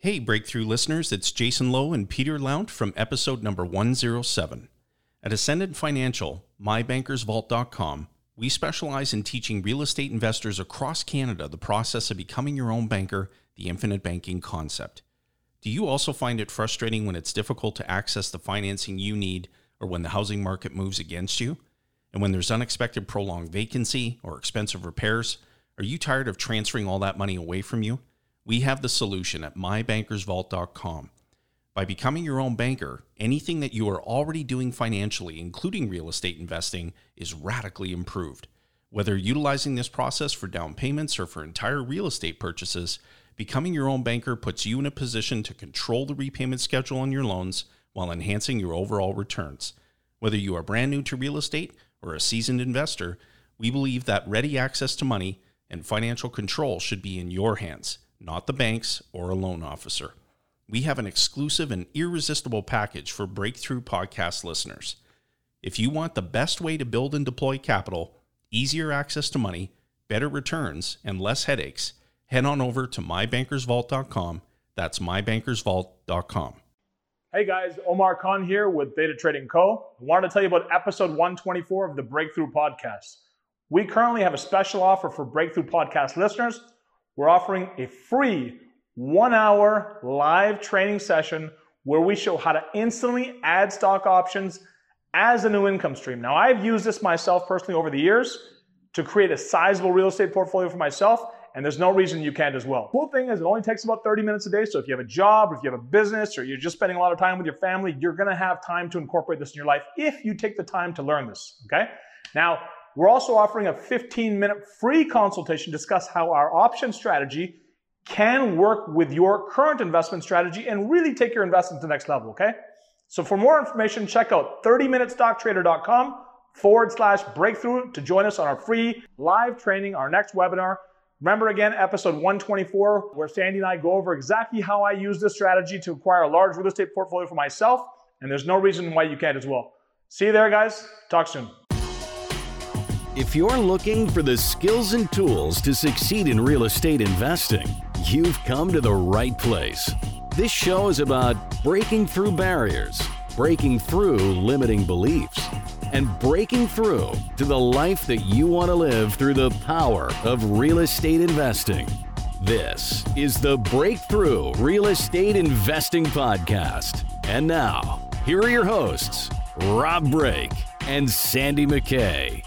Hey, Breakthrough listeners, it's Jason Lowe and Peter Lount from episode number 107. At Ascendant Financial, mybankersvault.com, we specialize in teaching real estate investors across Canada the process of becoming your own banker, the infinite banking concept. Do you also find it frustrating when it's difficult to access the financing you need or when the housing market moves against you? And when there's unexpected prolonged vacancy or expensive repairs, are you tired of transferring all that money away from you? We have the solution at mybankersvault.com. By becoming your own banker, anything that you are already doing financially, including real estate investing, is radically improved. Whether utilizing this process for down payments or for entire real estate purchases, becoming your own banker puts you in a position to control the repayment schedule on your loans while enhancing your overall returns. Whether you are brand new to real estate or a seasoned investor, we believe that ready access to money and financial control should be in your hands not the banks or a loan officer. We have an exclusive and irresistible package for Breakthrough Podcast listeners. If you want the best way to build and deploy capital, easier access to money, better returns, and less headaches, head on over to mybankersvault.com. That's mybankersvault.com. Hey guys, Omar Khan here with Data Trading Co. I wanted to tell you about episode 124 of the Breakthrough Podcast. We currently have a special offer for Breakthrough Podcast listeners we're offering a free one hour live training session where we show how to instantly add stock options as a new income stream. Now, I've used this myself personally over the years to create a sizable real estate portfolio for myself, and there's no reason you can't as well. Cool thing is, it only takes about 30 minutes a day. So if you have a job, if you have a business, or you're just spending a lot of time with your family, you're gonna have time to incorporate this in your life if you take the time to learn this. Okay? Now, we're also offering a 15 minute free consultation to discuss how our option strategy can work with your current investment strategy and really take your investment to the next level, okay? So for more information, check out 30minutestocktrader.com forward slash breakthrough to join us on our free live training, our next webinar. Remember again, episode 124, where Sandy and I go over exactly how I use this strategy to acquire a large real estate portfolio for myself. And there's no reason why you can't as well. See you there, guys. Talk soon. If you're looking for the skills and tools to succeed in real estate investing, you've come to the right place. This show is about breaking through barriers, breaking through limiting beliefs, and breaking through to the life that you want to live through the power of real estate investing. This is the Breakthrough Real Estate Investing Podcast. And now, here are your hosts, Rob Break and Sandy McKay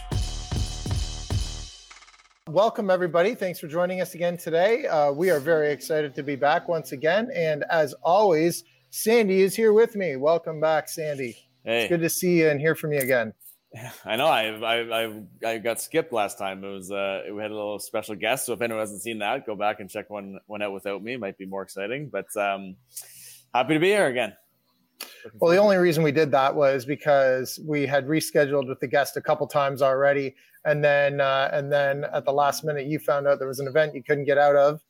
welcome everybody. Thanks for joining us again today. Uh, we are very excited to be back once again. And as always, Sandy is here with me. Welcome back, Sandy. Hey. It's good to see you and hear from you again. I know. I I I, I got skipped last time. It was uh, we had a little special guest. So if anyone hasn't seen that, go back and check one one out without me. It might be more exciting. But um, happy to be here again. Well, the only reason we did that was because we had rescheduled with the guest a couple times already, and then uh, and then at the last minute, you found out there was an event you couldn't get out of.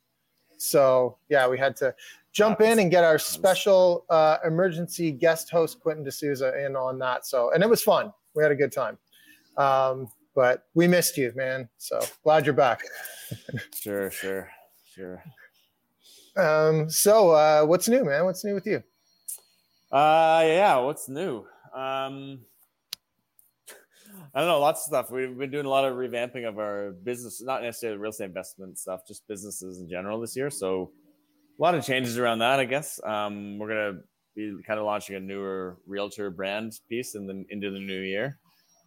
So yeah, we had to jump in and get our special uh, emergency guest host Quentin D'Souza in on that. So and it was fun. We had a good time. Um, but we missed you, man. So glad you're back. sure, sure, sure. Um, so uh, what's new, man? What's new with you? Uh, yeah. What's new? Um, I don't know. Lots of stuff. We've been doing a lot of revamping of our business, not necessarily real estate investment stuff, just businesses in general this year. So a lot of changes around that, I guess. Um, we're gonna be kind of launching a newer realtor brand piece in the into the new year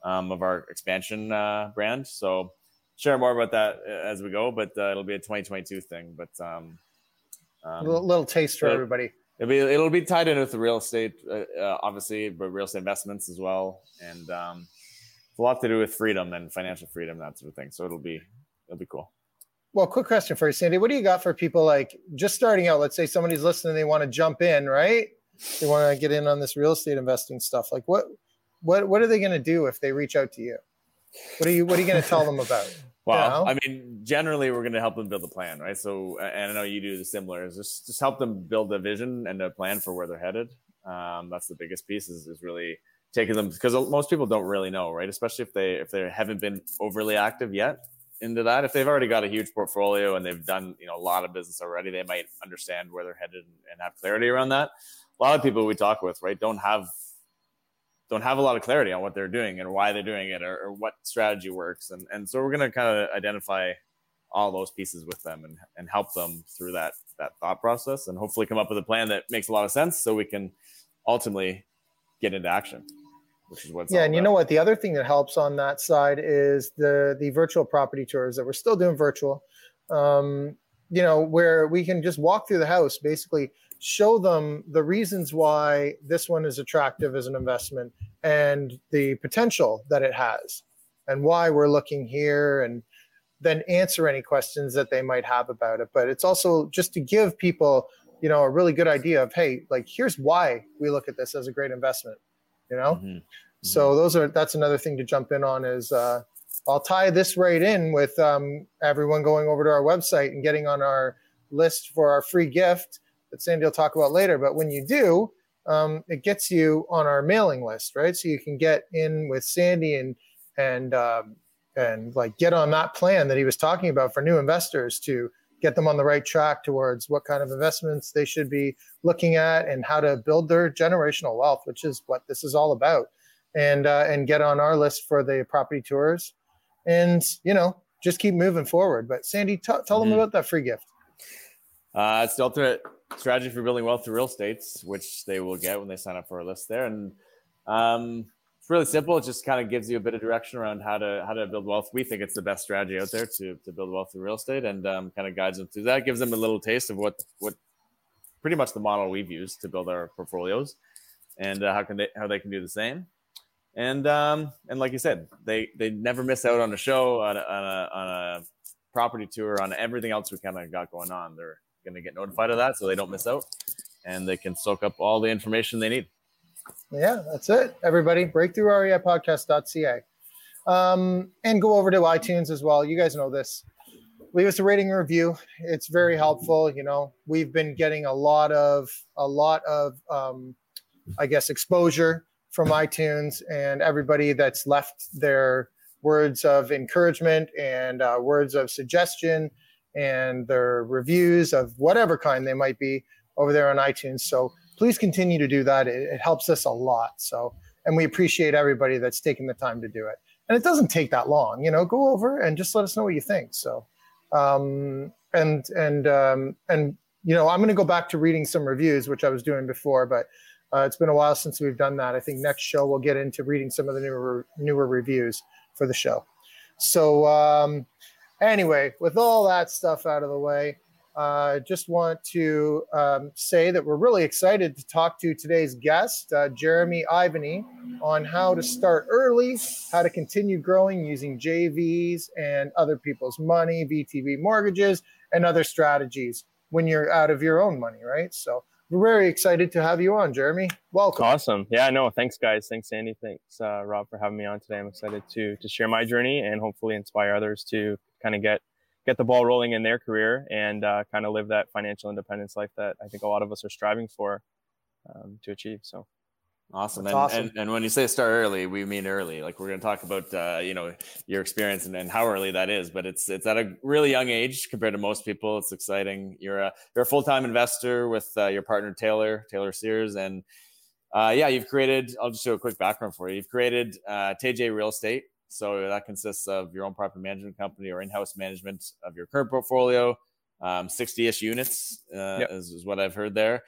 um, of our expansion uh, brand. So share more about that uh, as we go, but uh, it'll be a 2022 thing. But um, um, a little, little taste for everybody. It'll be it'll be tied in with the real estate, uh, uh, obviously, but real estate investments as well, and um, a lot to do with freedom and financial freedom, that sort of thing. So it'll be it'll be cool. Well, quick question for you, Sandy. What do you got for people like just starting out? Let's say somebody's listening, they want to jump in, right? They want to get in on this real estate investing stuff. Like what what what are they going to do if they reach out to you? What are you what are you going to tell them about? Well, you know? I mean, generally, we're going to help them build a plan, right? So, and I know you do the similar. Is just just help them build a vision and a plan for where they're headed. Um, that's the biggest piece. Is, is really taking them because most people don't really know, right? Especially if they if they haven't been overly active yet. into that. If they've already got a huge portfolio and they've done you know a lot of business already, they might understand where they're headed and have clarity around that. A lot of people we talk with, right, don't have don't have a lot of clarity on what they're doing and why they're doing it or, or what strategy works. And and so we're gonna kind of identify all those pieces with them and, and help them through that that thought process and hopefully come up with a plan that makes a lot of sense so we can ultimately get into action which is what yeah and about. you know what the other thing that helps on that side is the the virtual property tours that we're still doing virtual um, you know where we can just walk through the house basically show them the reasons why this one is attractive as an investment and the potential that it has and why we're looking here and then answer any questions that they might have about it but it's also just to give people you know a really good idea of hey like here's why we look at this as a great investment you know mm-hmm. Mm-hmm. so those are that's another thing to jump in on is uh, i'll tie this right in with um, everyone going over to our website and getting on our list for our free gift that sandy will talk about later but when you do um, it gets you on our mailing list right so you can get in with sandy and and um, and like get on that plan that he was talking about for new investors to get them on the right track towards what kind of investments they should be looking at and how to build their generational wealth, which is what this is all about. And uh, and get on our list for the property tours, and you know just keep moving forward. But Sandy, t- tell mm-hmm. them about that free gift. Uh, it's the ultimate strategy for building wealth through real estates, which they will get when they sign up for our list there. And um, it's really simple. It just kind of gives you a bit of direction around how to how to build wealth. We think it's the best strategy out there to to build wealth through real estate, and um, kind of guides them through that. Gives them a little taste of what what pretty much the model we've used to build our portfolios, and uh, how can they how they can do the same. And um, and like you said, they they never miss out on a show, on a, on a, on a property tour, on everything else we kind of got going on. They're going to get notified of that, so they don't miss out, and they can soak up all the information they need yeah, that's it, everybody. BreakthroughREIPodcast.ca. Um, and go over to iTunes as well. You guys know this. Leave us a rating review. It's very helpful. You know, we've been getting a lot of a lot of um, I guess exposure from iTunes and everybody that's left their words of encouragement and uh, words of suggestion and their reviews of whatever kind they might be over there on iTunes. So please continue to do that. It, it, helps us a lot. So, and we appreciate everybody that's taking the time to do it. And it doesn't take that long, you know, go over and just let us know what you think. So, um, and, and, um, and, you know, I'm going to go back to reading some reviews, which I was doing before, but uh, it's been a while since we've done that. I think next show we'll get into reading some of the newer, newer reviews for the show. So, um, anyway, with all that stuff out of the way, I uh, just want to um, say that we're really excited to talk to today's guest, uh, Jeremy Ivany, on how to start early, how to continue growing using JVs and other people's money, VTB mortgages, and other strategies when you're out of your own money, right? So we're very excited to have you on, Jeremy. Welcome. Awesome. Yeah, no, thanks, guys. Thanks, Sandy. Thanks, uh, Rob, for having me on today. I'm excited to to share my journey and hopefully inspire others to kind of get get the ball rolling in their career and uh, kind of live that financial independence life that I think a lot of us are striving for um, to achieve. So. Awesome. And, awesome. And, and, when you say start early, we mean early. Like we're going to talk about, uh, you know, your experience and, and how early that is, but it's, it's at a really young age compared to most people. It's exciting. You're a, you're a full-time investor with uh, your partner, Taylor, Taylor Sears. And uh, yeah, you've created, I'll just do a quick background for you. You've created uh, TJ Real Estate, so that consists of your own property management company or in-house management of your current portfolio, um, 60-ish units uh, yep. is, is, what I've heard there.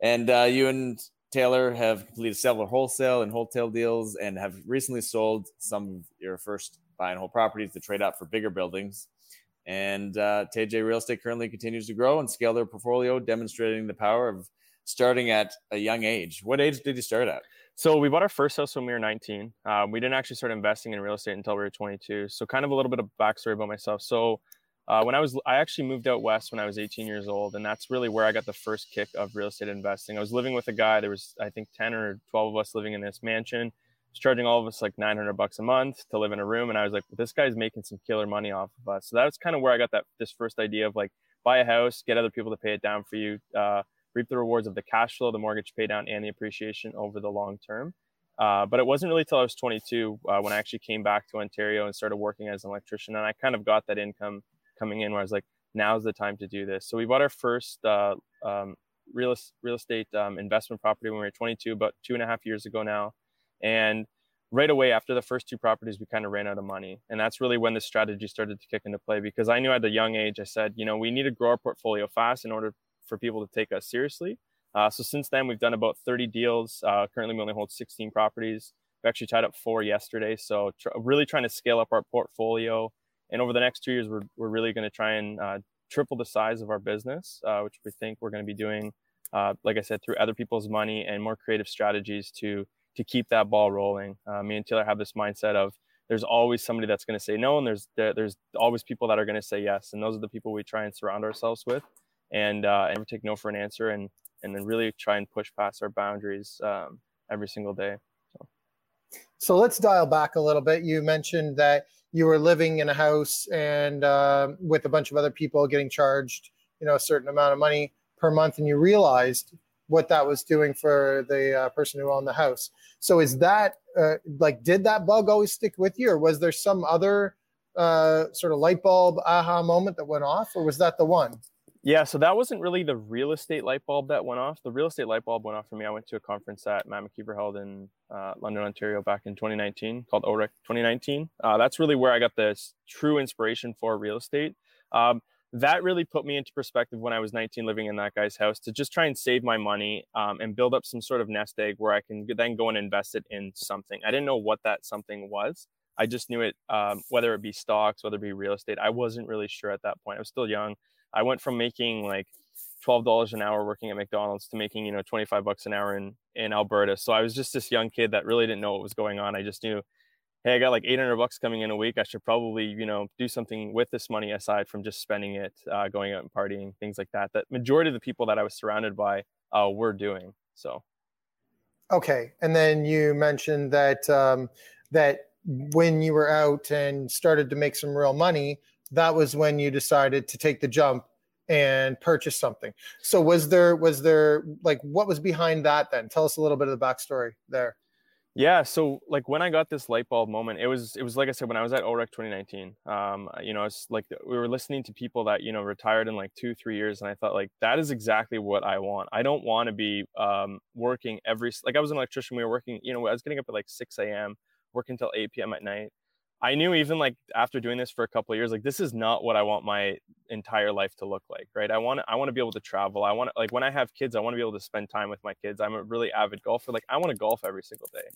And uh, you and Taylor have completed several wholesale and wholesale deals and have recently sold some of your first buy and hold properties to trade out for bigger buildings. And uh, TJ Real Estate currently continues to grow and scale their portfolio, demonstrating the power of starting at a young age. What age did you start at? So we bought our first house when we were 19. Um, we didn't actually start investing in real estate until we were 22. So kind of a little bit of backstory about myself. So uh, when I was, I actually moved out west when I was 18 years old, and that's really where I got the first kick of real estate investing. I was living with a guy. There was, I think, 10 or 12 of us living in this mansion. He's charging all of us like 900 bucks a month to live in a room, and I was like, this guy's making some killer money off of us. So that was kind of where I got that this first idea of like buy a house, get other people to pay it down for you. Uh, reap the rewards of the cash flow, the mortgage pay down, and the appreciation over the long term. Uh, but it wasn't really till I was 22 uh, when I actually came back to Ontario and started working as an electrician. And I kind of got that income coming in where I was like, now's the time to do this. So we bought our first uh, um, real, real estate um, investment property when we were 22, about two and a half years ago now. And right away after the first two properties, we kind of ran out of money. And that's really when the strategy started to kick into play because I knew at a young age, I said, you know, we need to grow our portfolio fast in order for people to take us seriously. Uh, so since then, we've done about 30 deals. Uh, currently, we only hold 16 properties. We actually tied up four yesterday. So tr- really trying to scale up our portfolio. And over the next two years, we're, we're really going to try and uh, triple the size of our business, uh, which we think we're going to be doing, uh, like I said, through other people's money and more creative strategies to to keep that ball rolling. Uh, me and Taylor have this mindset of there's always somebody that's going to say no, and there's there's always people that are going to say yes, and those are the people we try and surround ourselves with, and uh, and take no for an answer, and and then really try and push past our boundaries um, every single day. So. so let's dial back a little bit. You mentioned that you were living in a house and uh, with a bunch of other people getting charged, you know, a certain amount of money per month, and you realized what that was doing for the uh, person who owned the house. So is that uh, like did that bug always stick with you, or was there some other uh, sort of light bulb aha moment that went off, or was that the one? Yeah, so that wasn't really the real estate light bulb that went off. The real estate light bulb went off for me. I went to a conference that Matt McKeever held in uh, London, Ontario back in 2019 called OREC 2019. Uh, that's really where I got this true inspiration for real estate. Um, that really put me into perspective when I was 19 living in that guy's house to just try and save my money um, and build up some sort of nest egg where I can then go and invest it in something. I didn't know what that something was. I just knew it, um, whether it be stocks, whether it be real estate. I wasn't really sure at that point. I was still young. I went from making like $12 an hour working at McDonald's to making, you know, 25 bucks an hour in, in Alberta. So I was just this young kid that really didn't know what was going on. I just knew, hey, I got like 800 bucks coming in a week. I should probably, you know, do something with this money aside from just spending it, uh, going out and partying, things like that. That majority of the people that I was surrounded by uh, were doing. So. Okay. And then you mentioned that, um, that when you were out and started to make some real money, that was when you decided to take the jump and purchase something. So was there was there like what was behind that then? Tell us a little bit of the backstory there. Yeah, so like when I got this light bulb moment, it was it was like I said when I was at OREC 2019. Um, you know, it's like we were listening to people that you know retired in like two three years, and I thought like that is exactly what I want. I don't want to be um, working every like I was an electrician. We were working, you know, I was getting up at like 6 a.m. working till 8 p.m. at night. I knew even like after doing this for a couple years, like this is not what I want my entire life to look like, right? I want I want to be able to travel. I want like when I have kids, I want to be able to spend time with my kids. I'm a really avid golfer. Like I want to golf every single day,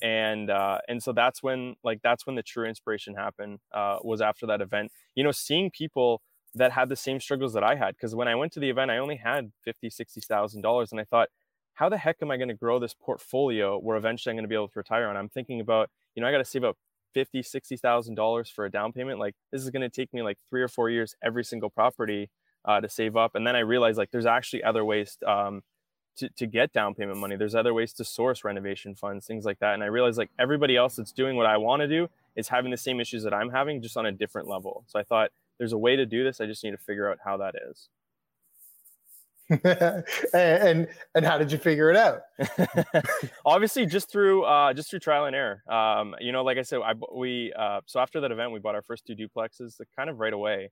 and uh, and so that's when like that's when the true inspiration happened. Uh, was after that event. You know, seeing people that had the same struggles that I had. Because when I went to the event, I only had fifty, sixty thousand dollars, and I thought, how the heck am I going to grow this portfolio where eventually I'm going to be able to retire on? I'm thinking about, you know, I got to save up fifty, sixty thousand dollars for a down payment. Like this is going to take me like three or four years every single property uh, to save up. And then I realized like there's actually other ways um, to to get down payment money. There's other ways to source renovation funds, things like that. And I realized like everybody else that's doing what I want to do is having the same issues that I'm having, just on a different level. So I thought there's a way to do this. I just need to figure out how that is. and and how did you figure it out? Obviously, just through uh, just through trial and error. Um, you know, like I said, I we uh, so after that event, we bought our first two duplexes, kind of right away,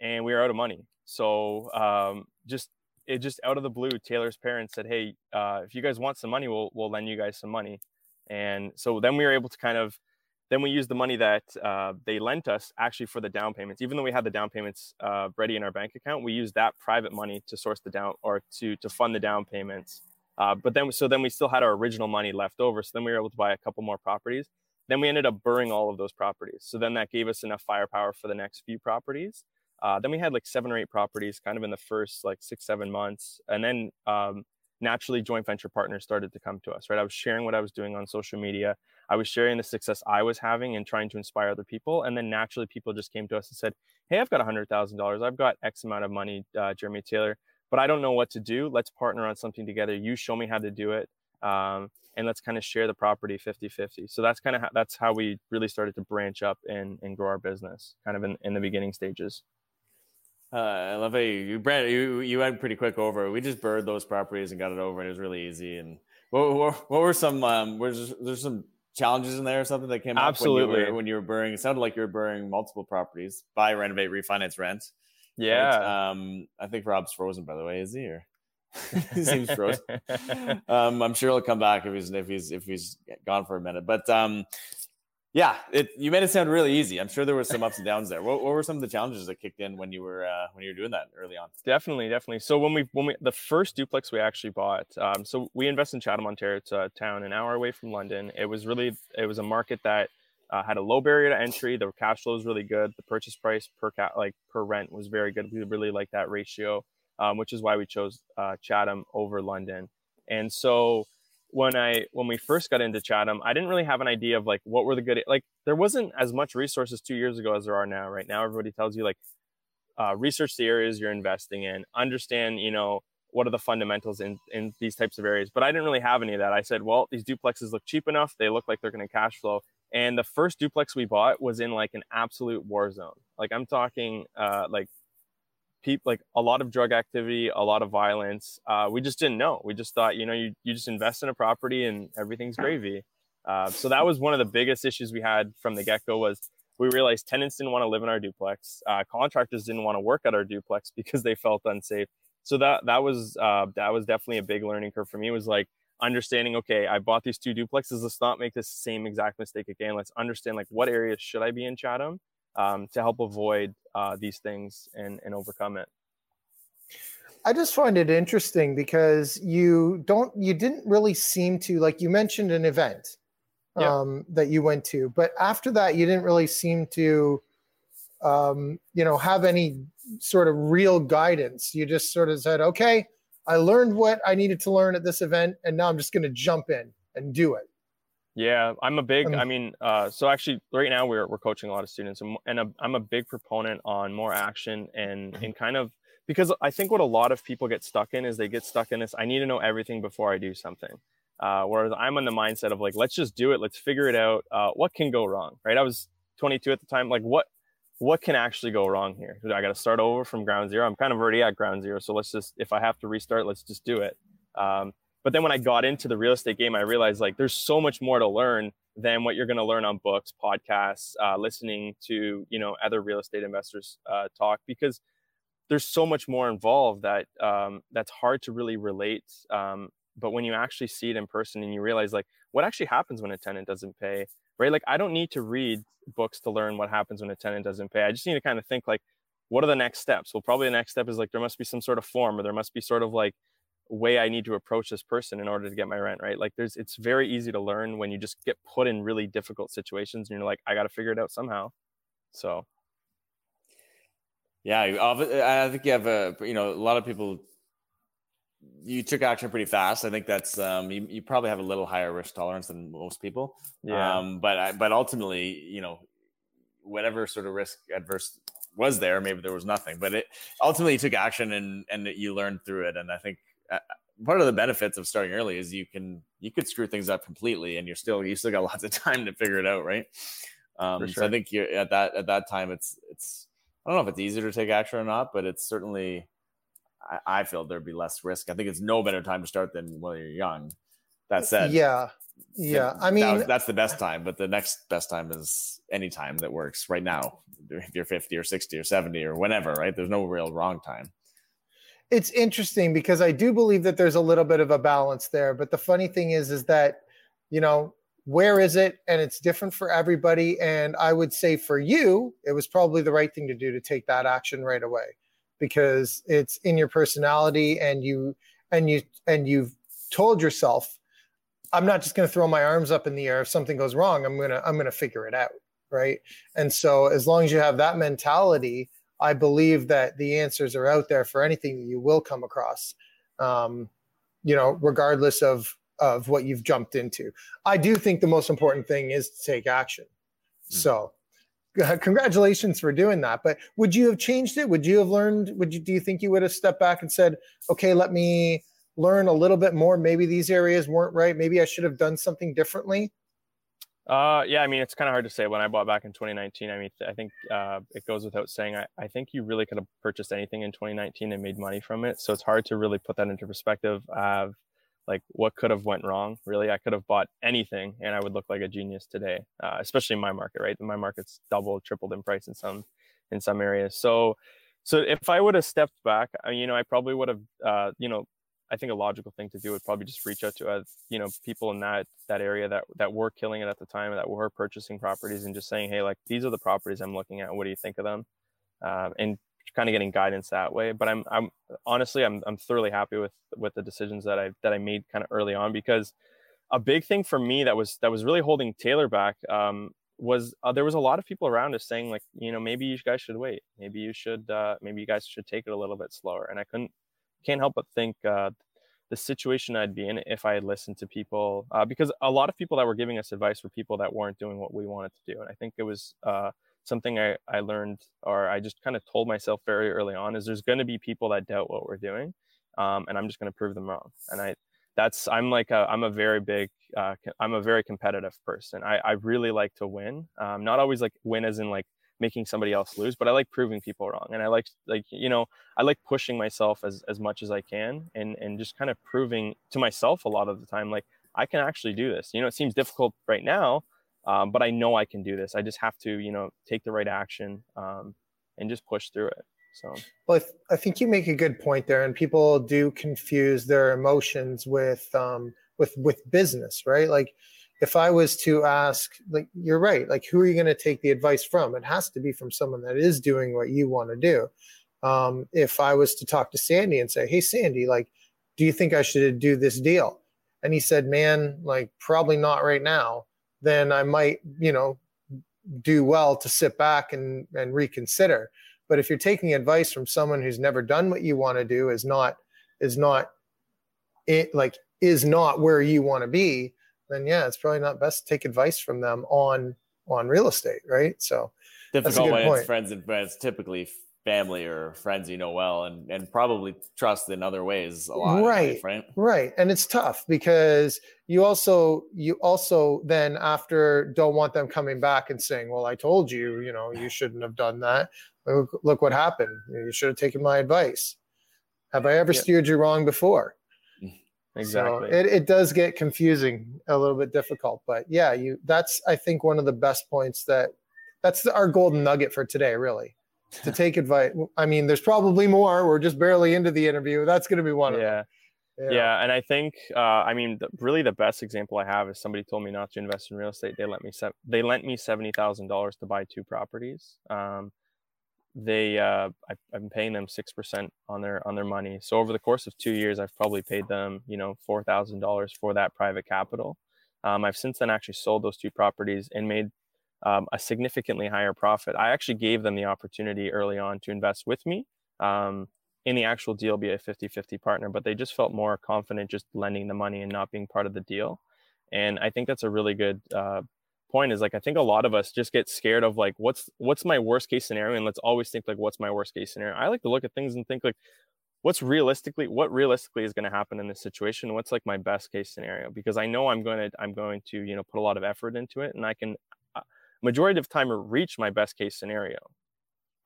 and we were out of money. So um, just it just out of the blue, Taylor's parents said, "Hey, uh, if you guys want some money, we'll we'll lend you guys some money." And so then we were able to kind of then we used the money that uh, they lent us actually for the down payments. Even though we had the down payments uh, ready in our bank account, we used that private money to source the down or to to fund the down payments. Uh, but then, so then we still had our original money left over. So then we were able to buy a couple more properties. Then we ended up BRRRRing all of those properties. So then that gave us enough firepower for the next few properties. Uh, then we had like seven or eight properties kind of in the first like six, seven months. And then um, naturally joint venture partners started to come to us, right? I was sharing what I was doing on social media. I was sharing the success I was having and trying to inspire other people. And then naturally people just came to us and said, Hey, I've got $100,000. I've got X amount of money, uh, Jeremy Taylor, but I don't know what to do. Let's partner on something together. You show me how to do it. Um, and let's kind of share the property 50 50. So that's kind of how, that's how we really started to branch up and, and grow our business kind of in, in the beginning stages. Uh, I love how you, you, you, you went pretty quick over. We just BRRRR'd those properties and got it over, and it was really easy. And what, what, what were some? Um, was there some challenges in there or something that came Absolutely. up when you were, when you were BRRRRing? It sounded like you were BRRRRing multiple properties. Buy, renovate, refinance, rent. Yeah. Right? Um, I think Rob's frozen, by the way. Is he? Or he seems frozen. um, I'm sure he'll come back if he's if he's if he's gone for a minute. But um, yeah, it, you made it sound really easy. I'm sure there was some ups and downs there. What, what were some of the challenges that kicked in when you were uh, when you were doing that early on? Definitely, definitely. So when we when we the first duplex we actually bought, um, so we invest in Chatham, Ontario. It's a town an hour away from London. It was really it was a market that uh, had a low barrier to entry. The cash flow was really good. The purchase price per cat like per rent was very good. We really like that ratio, um, which is why we chose uh, Chatham over London. And so when I when we first got into Chatham, I didn't really have an idea of like what were the good like there wasn't as much resources two years ago as there are now. Right now, everybody tells you like uh, research the areas you're investing in, understand you know what are the fundamentals in in these types of areas. But I didn't really have any of that. I said, well, these duplexes look cheap enough. They look like they're going to cash flow. And the first duplex we bought was in like an absolute war zone. Like I'm talking uh, like people like a lot of drug activity, a lot of violence. Uh, we just didn't know. We just thought, you know, you, you just invest in a property and everything's gravy. Uh, so that was one of the biggest issues we had from the get go was we realized tenants didn't want to live in our duplex. Uh, contractors didn't want to work at our duplex because they felt unsafe. So that that was uh, that was definitely a big learning curve for me. Was like understanding, okay, I bought these two duplexes. Let's not make this same exact mistake again. Let's understand like what areas should I be in Chatham um, to help avoid uh, these things and, and overcome it. I just find it interesting because you don't, you didn't really seem to, like you mentioned an event Yeah. um, that you went to, but after that, you didn't really seem to, um, you know, have any sort of real guidance. You just sort of said, okay, I learned what I needed to learn at this event, and now I'm just going to jump in and do it. Yeah, I'm a big. Um, I mean, uh, so actually, right now we're we're coaching a lot of students, and, and a, I'm a big proponent on more action and and kind of because I think what a lot of people get stuck in is they get stuck in this. I need to know everything before I do something. Uh, whereas I'm in the mindset of like, let's just do it. Let's figure it out. Uh, what can go wrong, right? I was 22 at the time. Like, what what can actually go wrong here? I got to start over from ground zero. I'm kind of already at ground zero, so let's just if I have to restart, let's just do it. Um, but then when I got into the real estate game, I realized like there's so much more to learn than what you're going to learn on books, podcasts, uh, listening to you know other real estate investors uh, talk because there's so much more involved that um, that's hard to really relate. Um, but when you actually see it in person and you realize like what actually happens when a tenant doesn't pay, right? Like I don't need to read books to learn what happens when a tenant doesn't pay. I just need to kind of think like, what are the next steps? Well, probably the next step is like there must be some sort of form or there must be sort of like way I need to approach this person in order to get my rent, right? Like there's it's very easy to learn when you just get put in really difficult situations and you're like, I got to figure it out somehow. So Yeah, I think you have a you know a lot of people. You took action pretty fast. I think that's um, you, you probably have a little higher risk tolerance than most people. yeah. Um, but I, but ultimately, you know, whatever sort of risk adverse was there, maybe there was nothing. But it ultimately you took action and and you learned through it. And I think part of the benefits of starting early is you can you could screw things up completely, and you're still you still got lots of time to figure it out, right? Um, For So. I think you're at that at that time. It's it's I don't know if it's easier to take action or not, but it's certainly I, I feel there'd be less risk. I think it's no better time to start than when you're young. That said, yeah, yeah. I mean, was- that's the best time, but the next best time is any time that works right now. If you're 50 or 60 or 70 or whenever, right? There's no real wrong time. It's interesting because I do believe that there's a little bit of a balance there. But the funny thing is, is that, you know, where is it? And it's different for everybody. And I would say for you, it was probably the right thing to do to take that action right away because it's in your personality and you, and you, and you've told yourself, I'm not just going to throw my arms up in the air. If something goes wrong, I'm going to, I'm going to figure it out. Right. And so as long as you have that mentality, I believe that the answers are out there for anything that you will come across, um, you know, regardless of of what you've jumped into. I do think the most important thing is to take action. So, uh, congratulations for doing that. But would you have changed it? Would you have learned? Would you? Do you think you would have stepped back and said, "Okay, let me learn a little bit more. Maybe these areas weren't right. Maybe I should have done something differently." Uh, yeah, I mean, it's kind of hard to say. When I bought back in 2019, I mean, I think uh, it goes without saying. I, I think you really could have purchased anything in 2019 and made money from it. So it's hard to really put that into perspective of like what could have went wrong. Really, I could have bought anything and I would look like a genius today. Uh, especially in my market, right? My market's doubled, tripled in price in some in some areas. So, so if I would have stepped back, you know, I probably would have, uh, you know, I think a logical thing to do would probably just reach out to uh, you know people in that that area that that were killing it at the time that were purchasing properties and just saying hey like these are the properties I'm looking at. What do you think of them? Um, and kind of getting guidance that way. But I'm I'm honestly I'm I'm thoroughly happy with with the decisions that I that I made kind of early on because a big thing for me that was that was really holding Taylor back um, was uh, there was a lot of people around us saying like you know maybe you guys should wait. Maybe you should uh, maybe you guys should take it a little bit slower. And I couldn't can't help but think uh, the situation I'd be in if I had listened to people, uh, because a lot of people that were giving us advice were people that weren't doing what we wanted to do. And I think it was uh, something I, I learned, or I just kind of told myself very early on, is there's going to be people that doubt what we're doing, um, and I'm just going to prove them wrong. And I, that's I'm like a, I'm a very big, uh, I'm a very competitive person. I, I really like to win, um, not always like win as in like making somebody else lose but i like proving people wrong and i like like you know i like pushing myself as as much as i can and and just kind of proving to myself a lot of the time like i can actually do this. You know it seems difficult right now um, but i know i can do this. I just have to you know take the right action um, and just push through it so. Well I, th- I, think you make a good point there and people do confuse their emotions with um with with business right? Like if I was to ask, like, you're right, like, who are you going to take the advice from? It has to be from someone that is doing what you want to do. Um, if I was to talk to Sandy and say, hey, Sandy, like, do you think I should do this deal? And he said, man, like, probably not right now, then I might, you know, do well to sit back and, and reconsider. But if you're taking advice from someone who's never done what you want to do, is not, is not, it like, is not where you want to be, then yeah, it's probably not best to take advice from them on on real estate, right? So difficult when point. it's friends and friends, typically family or friends you know well and and probably trust in other ways a lot right right right and it's tough because you also you also then after don't want them coming back and saying well i told you you know you shouldn't have done that look, look what happened you should have taken my advice have i ever yeah. steered you wrong before Exactly. So it, it does get confusing, a little bit difficult, but yeah, you that's I think one of the best points that that's our golden nugget for today, really. To take advice. I mean, there's probably more. We're just barely into the interview. That's going to be one yeah. of them. Yeah. yeah. and I think, uh, I mean, the, really the best example I have is somebody told me not to invest in real estate. They let me se- they lent me seventy thousand dollars to buy two properties. Um, they uh, I, been paying them six percent on their on their money. So over the course of two years, I've probably paid them you know four thousand dollars for that private capital. Um, I've since then actually sold those two properties and made um, a significantly higher profit. I actually gave them the opportunity early on to invest with me um, in the actual deal, be a 50-50 partner, but they just felt more confident just lending the money and not being part of the deal. And I think that's a really good uh, point is like I think a lot of us just get scared of like what's what's my worst case scenario? And let's always think like what's my worst case scenario. I like to look at things and think like what's realistically what realistically is going to happen in this situation? What's like my best case scenario? Because I know I'm going to I'm going to you know put a lot of effort into it and I can uh, majority of time reach my best case scenario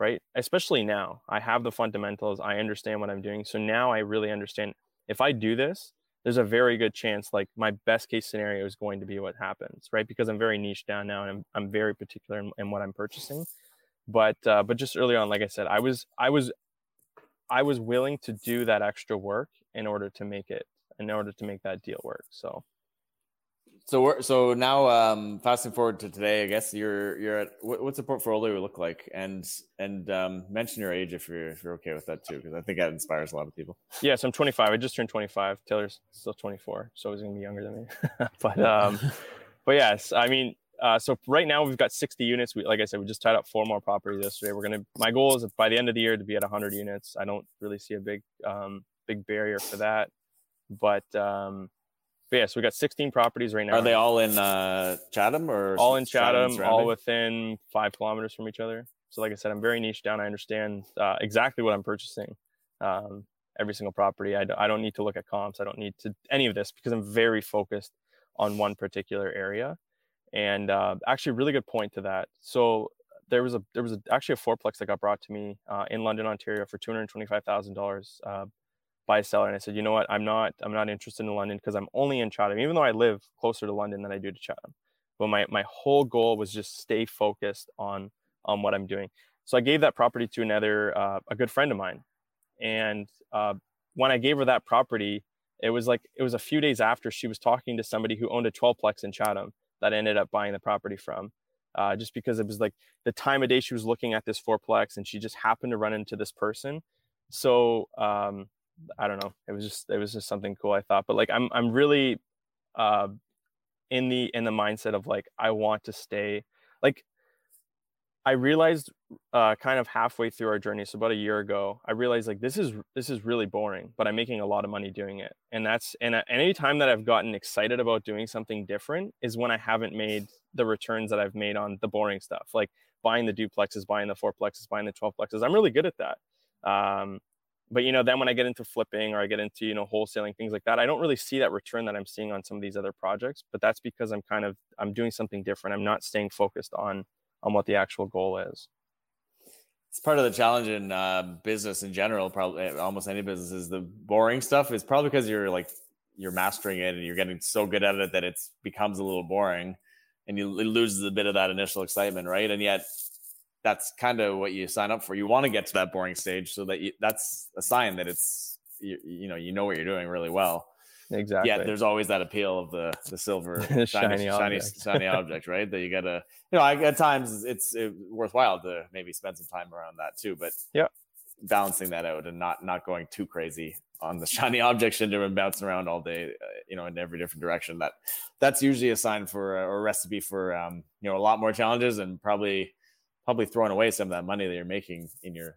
right? Especially now. I have the fundamentals. I understand what I'm doing. So now I really understand if I do this there's a very good chance like my best case scenario is going to be what happens right? Because i'm very niche down now and i'm, I'm very particular in, in what i'm purchasing. But uh, but just early on like i said i was i was i was willing to do that extra work in order to make it in order to make that deal work. So so we're so now um fasting forward to today, I guess you're you're at what, what's the portfolio look like? And and um mention your age if you're if you're okay with that too, because I think that inspires a lot of people. Yeah, so I'm 25. I just turned 25. Taylor's still 24, so he's gonna be younger than me. but um but yes, I mean uh, so right now we've got 60 units. We, like I said, we just tied up four more properties yesterday. We're gonna. My goal is by the end of the year to be at 100 units. I don't really see a big, um, big barrier for that. But um, but yeah, so we got 16 properties right now. Are they all in uh, Chatham or all in Chatham, all within five kilometers from each other? So, like I said, I'm very niche down. I understand uh, exactly what I'm purchasing. Um, every single property. I, I don't need to look at comps. I don't need to any of this because I'm very focused on one particular area. And uh, actually, really good point to that. So there was a there was a, actually a fourplex that got brought to me uh, in London, Ontario, for two hundred twenty five thousand uh, dollars a seller, and I said, you know what, I'm not I'm not interested in London because I'm only in Chatham, even though I live closer to London than I do to Chatham. But my my whole goal was just stay focused on on what I'm doing. So I gave that property to another uh, a good friend of mine, and uh, when I gave her that property, it was like it was a few days after she was talking to somebody who owned a 12plex in Chatham that I ended up buying the property from. Uh, just because it was like the time of day she was looking at this fourplex and she just happened to run into this person. So um, I don't know. It was just it was just something cool I thought. But like I'm I'm really uh, in the in the mindset of like I want to stay like I realized uh, kind of halfway through our journey, so about a year ago, I realized like this is this is really boring, but I'm making a lot of money doing it, and that's and any time that I've gotten excited about doing something different is when I haven't made the returns that I've made on the boring stuff, like buying the duplexes, buying the fourplexes, buying the twelve plexes. I'm really good at that. Um, but you know, then when I get into flipping or I get into you know wholesaling things like that, I don't really see that return that I'm seeing on some of these other projects. But that's because I'm kind of I'm doing something different. I'm not staying focused on on what the actual goal is. It's part of the challenge in uh, business in general. Probably eh, almost any business is the boring stuff. Is probably because you're like you're mastering it and you're getting so good at it that it becomes a little boring, and you it loses a bit of that initial excitement, right? And yet, that's kind of what you sign up for. You want to get to that boring stage so that you, that's a sign that it's you, you know you know what you're doing really well. Exactly. Yeah, there's always that appeal of the the silver shiny, shiny, object. shiny, object, right? That you gotta, you know, at times it's worthwhile to maybe spend some time around that too. But yeah, balancing that out and not not going too crazy on the shiny object syndrome and bouncing around all day, uh, you know, in every different direction. That that's usually a sign for uh, or a recipe for um, you know a lot more challenges and probably probably throwing away some of that money that you're making in your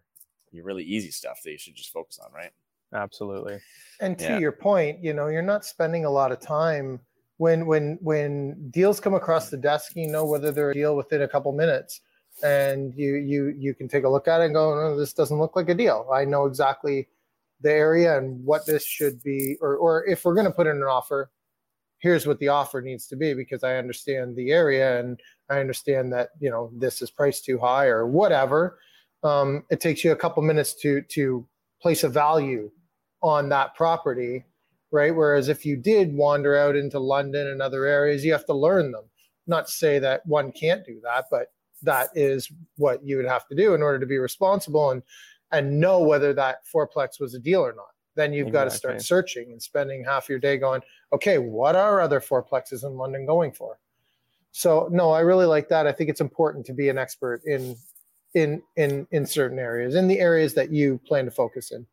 your really easy stuff that you should just focus on, right? Absolutely. And to yeah. your point, you know, you're not spending a lot of time when when when deals come across the desk, you know whether they're a deal within a couple minutes. And you you you can take a look at it and go, no, this doesn't look like a deal. I know exactly the area and what this should be, or or if we're gonna put in an offer, here's what the offer needs to be because I understand the area and I understand that, you know, this is priced too high or whatever. Um, it takes you a couple minutes to to place a value on that property, right? Whereas if you did wander out into London and other areas, you have to learn them. Not to say that one can't do that, but that is what you would have to do in order to be responsible and and know whether that fourplex was a deal or not. Then you've exactly. got to start searching and spending half your day going, okay, what are other fourplexes in London going for? So no, I really like that. I think it's important to be an expert in in in in certain areas, in the areas that you plan to focus in.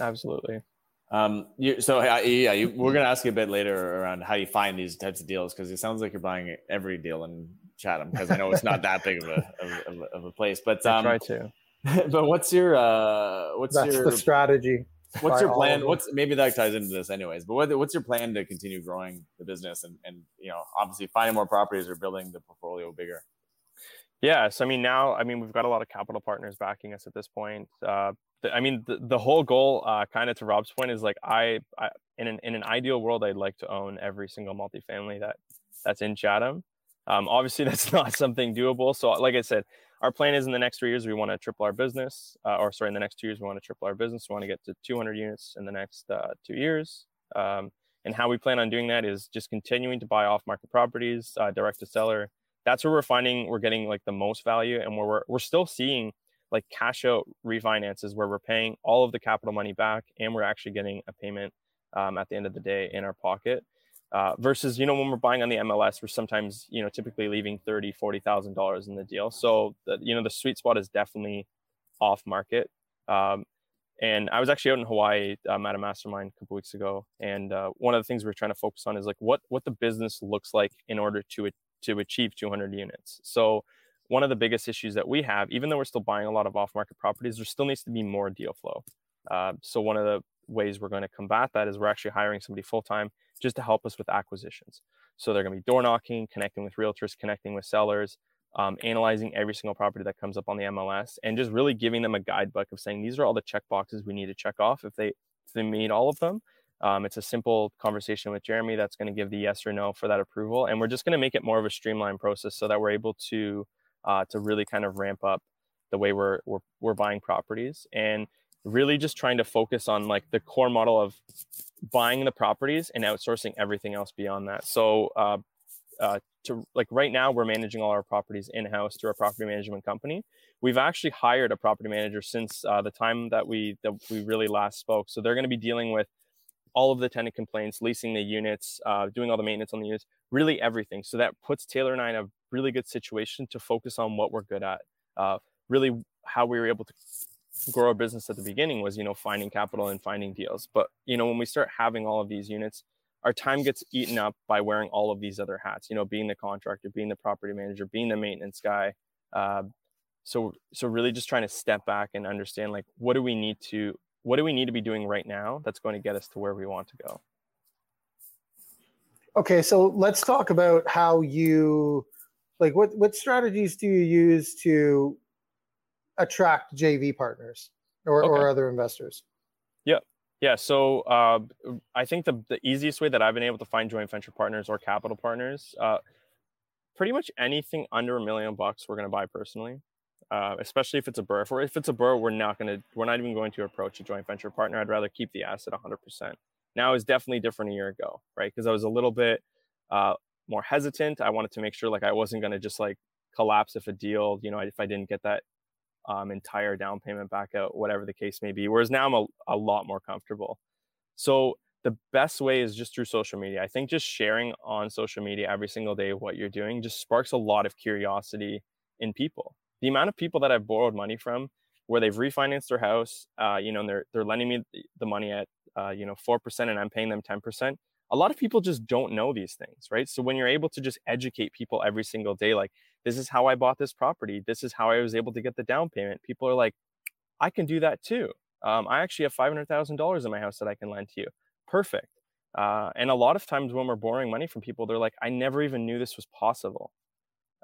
Absolutely. Um, you, so uh, yeah, you, we're gonna ask you a bit later around how you find these types of deals because it sounds like you're buying every deal in Chatham because I know it's not that big of a of, of, of a place. But um, I try to. But what's your uh, what's That's your the strategy? What's your plan? What's maybe that ties into this anyways. But what, what's your plan to continue growing the business and and you know obviously finding more properties or building the portfolio bigger? Yeah, so I mean now I mean we've got a lot of capital partners backing us at this point. Uh, I mean, the, the whole goal, uh, kind of to Rob's point, is like I, I, in an in an ideal world, I'd like to own every single multifamily that that's in Chatham. Um, obviously, that's not something doable. So, like I said, our plan is in the next three years we want to triple our business, uh, or sorry, in the next two years we want to triple our business. We want to get to 200 units in the next uh, two years. Um, and how we plan on doing that is just continuing to buy off market properties, uh, direct to seller. That's where we're finding we're getting like the most value, and where we're we're still seeing like cash out refinances where we're paying all of the capital money back and we're actually getting a payment um, at the end of the day in our pocket. Uh, versus, you know, when we're buying on the MLS, we're sometimes, you know, typically leaving thirty, forty thousand dollars in the deal. So, the, you know, the sweet spot is definitely off market. Um, and I was actually out in Hawaii um, at a mastermind a couple weeks ago, and uh, one of the things we're trying to focus on is like what what the business looks like in order to to achieve 200 units. So one of the biggest issues that we have, even though we're still buying a lot of off market properties, there still needs to be more deal flow. Uh, so, one of the ways we're going to combat that is we're actually hiring somebody full time just to help us with acquisitions. So, they're going to be door knocking, connecting with realtors, connecting with sellers, um, analyzing every single property that comes up on the MLS, and just really giving them a guidebook of saying these are all the check boxes we need to check off. If they if they meet all of them, Um, it's a simple conversation with Jeremy that's going to give the yes or no for that approval, and we're just going to make it more of a streamlined process so that we're able to uh, to really kind of ramp up the way we're, we're we're buying properties and really just trying to focus on like the core model of buying the properties and outsourcing everything else beyond that. So uh, uh, to like right now we're managing all our properties in house through a property management company. We've actually hired a property manager since uh, the time that we that we really last spoke. So they're going to be dealing with all of the tenant complaints, leasing the units, uh, doing all the maintenance on the units, really everything. So that puts Taylor and I in a really good situation to focus on what we're good at. Uh, really, how we were able to grow our business at the beginning was, you know, finding capital and finding deals. But you know, when we start having all of these units, our time gets eaten up by wearing all of these other hats. You know, being the contractor, being the property manager, being the maintenance guy. Uh, so, so really, just trying to step back and understand, like, what do we need to what do we need to be doing right now that's going to get us to where we want to go okay so let's talk about how you like what what strategies do you use to attract jv partners or, okay. or other investors yeah yeah so uh, i think the, the easiest way that i've been able to find joint venture partners or capital partners uh, pretty much anything under a million bucks we're going to buy personally uh, especially if it's a BRRRR. If, if it's a BRRRR, we're not going to, we're not even going to approach a joint venture partner. I'd rather keep the asset 100%. Now is definitely different a year ago, right? Because I was a little bit uh, more hesitant. I wanted to make sure like I wasn't going to just like collapse if a deal, you know, if I didn't get that um, entire down payment back out, whatever the case may be. Whereas now I'm a, a lot more comfortable. So the best way is just through social media. I think just sharing on social media every single day what you're doing just sparks a lot of curiosity in people the amount of people that I've borrowed money from where they've refinanced their house, uh, you know, and they're they're lending me the money at uh, you know four percent, and I'm paying them ten percent. A lot of people just don't know these things, right? So when you're able to just educate people every single day, like this is how I bought this property, this is how I was able to get the down payment. People are like, I can do that too. Um, I actually have five hundred thousand dollars in my house that I can lend to you. Perfect. Uh, and a lot of times when we're borrowing money from people, they're like, I never even knew this was possible.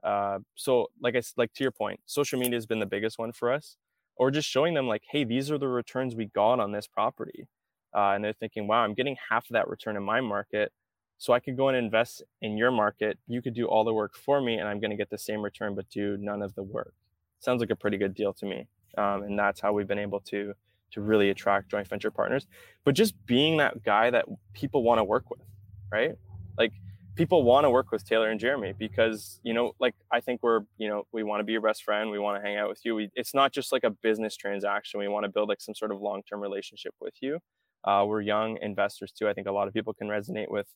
Uh, so like I like to your point, social media has been the biggest one for us, or just showing them like, hey, these are the returns we got on this property, uh, and they're thinking, wow, I'm getting half of that return in my market, so I could go and invest in your market. You could do all the work for me, and I'm going to get the same return, but do none of the work. Sounds like a pretty good deal to me, um, and that's how we've been able to to really attract joint venture partners. But just being that guy that people want to work with, right? Like people want to work with Taylor and Jeremy because you know like I think we're you know we want to be your best friend we want to hang out with you we, it's not just like a business transaction we want to build like some sort of long-term relationship with you uh, we're young investors too I think a lot of people can resonate with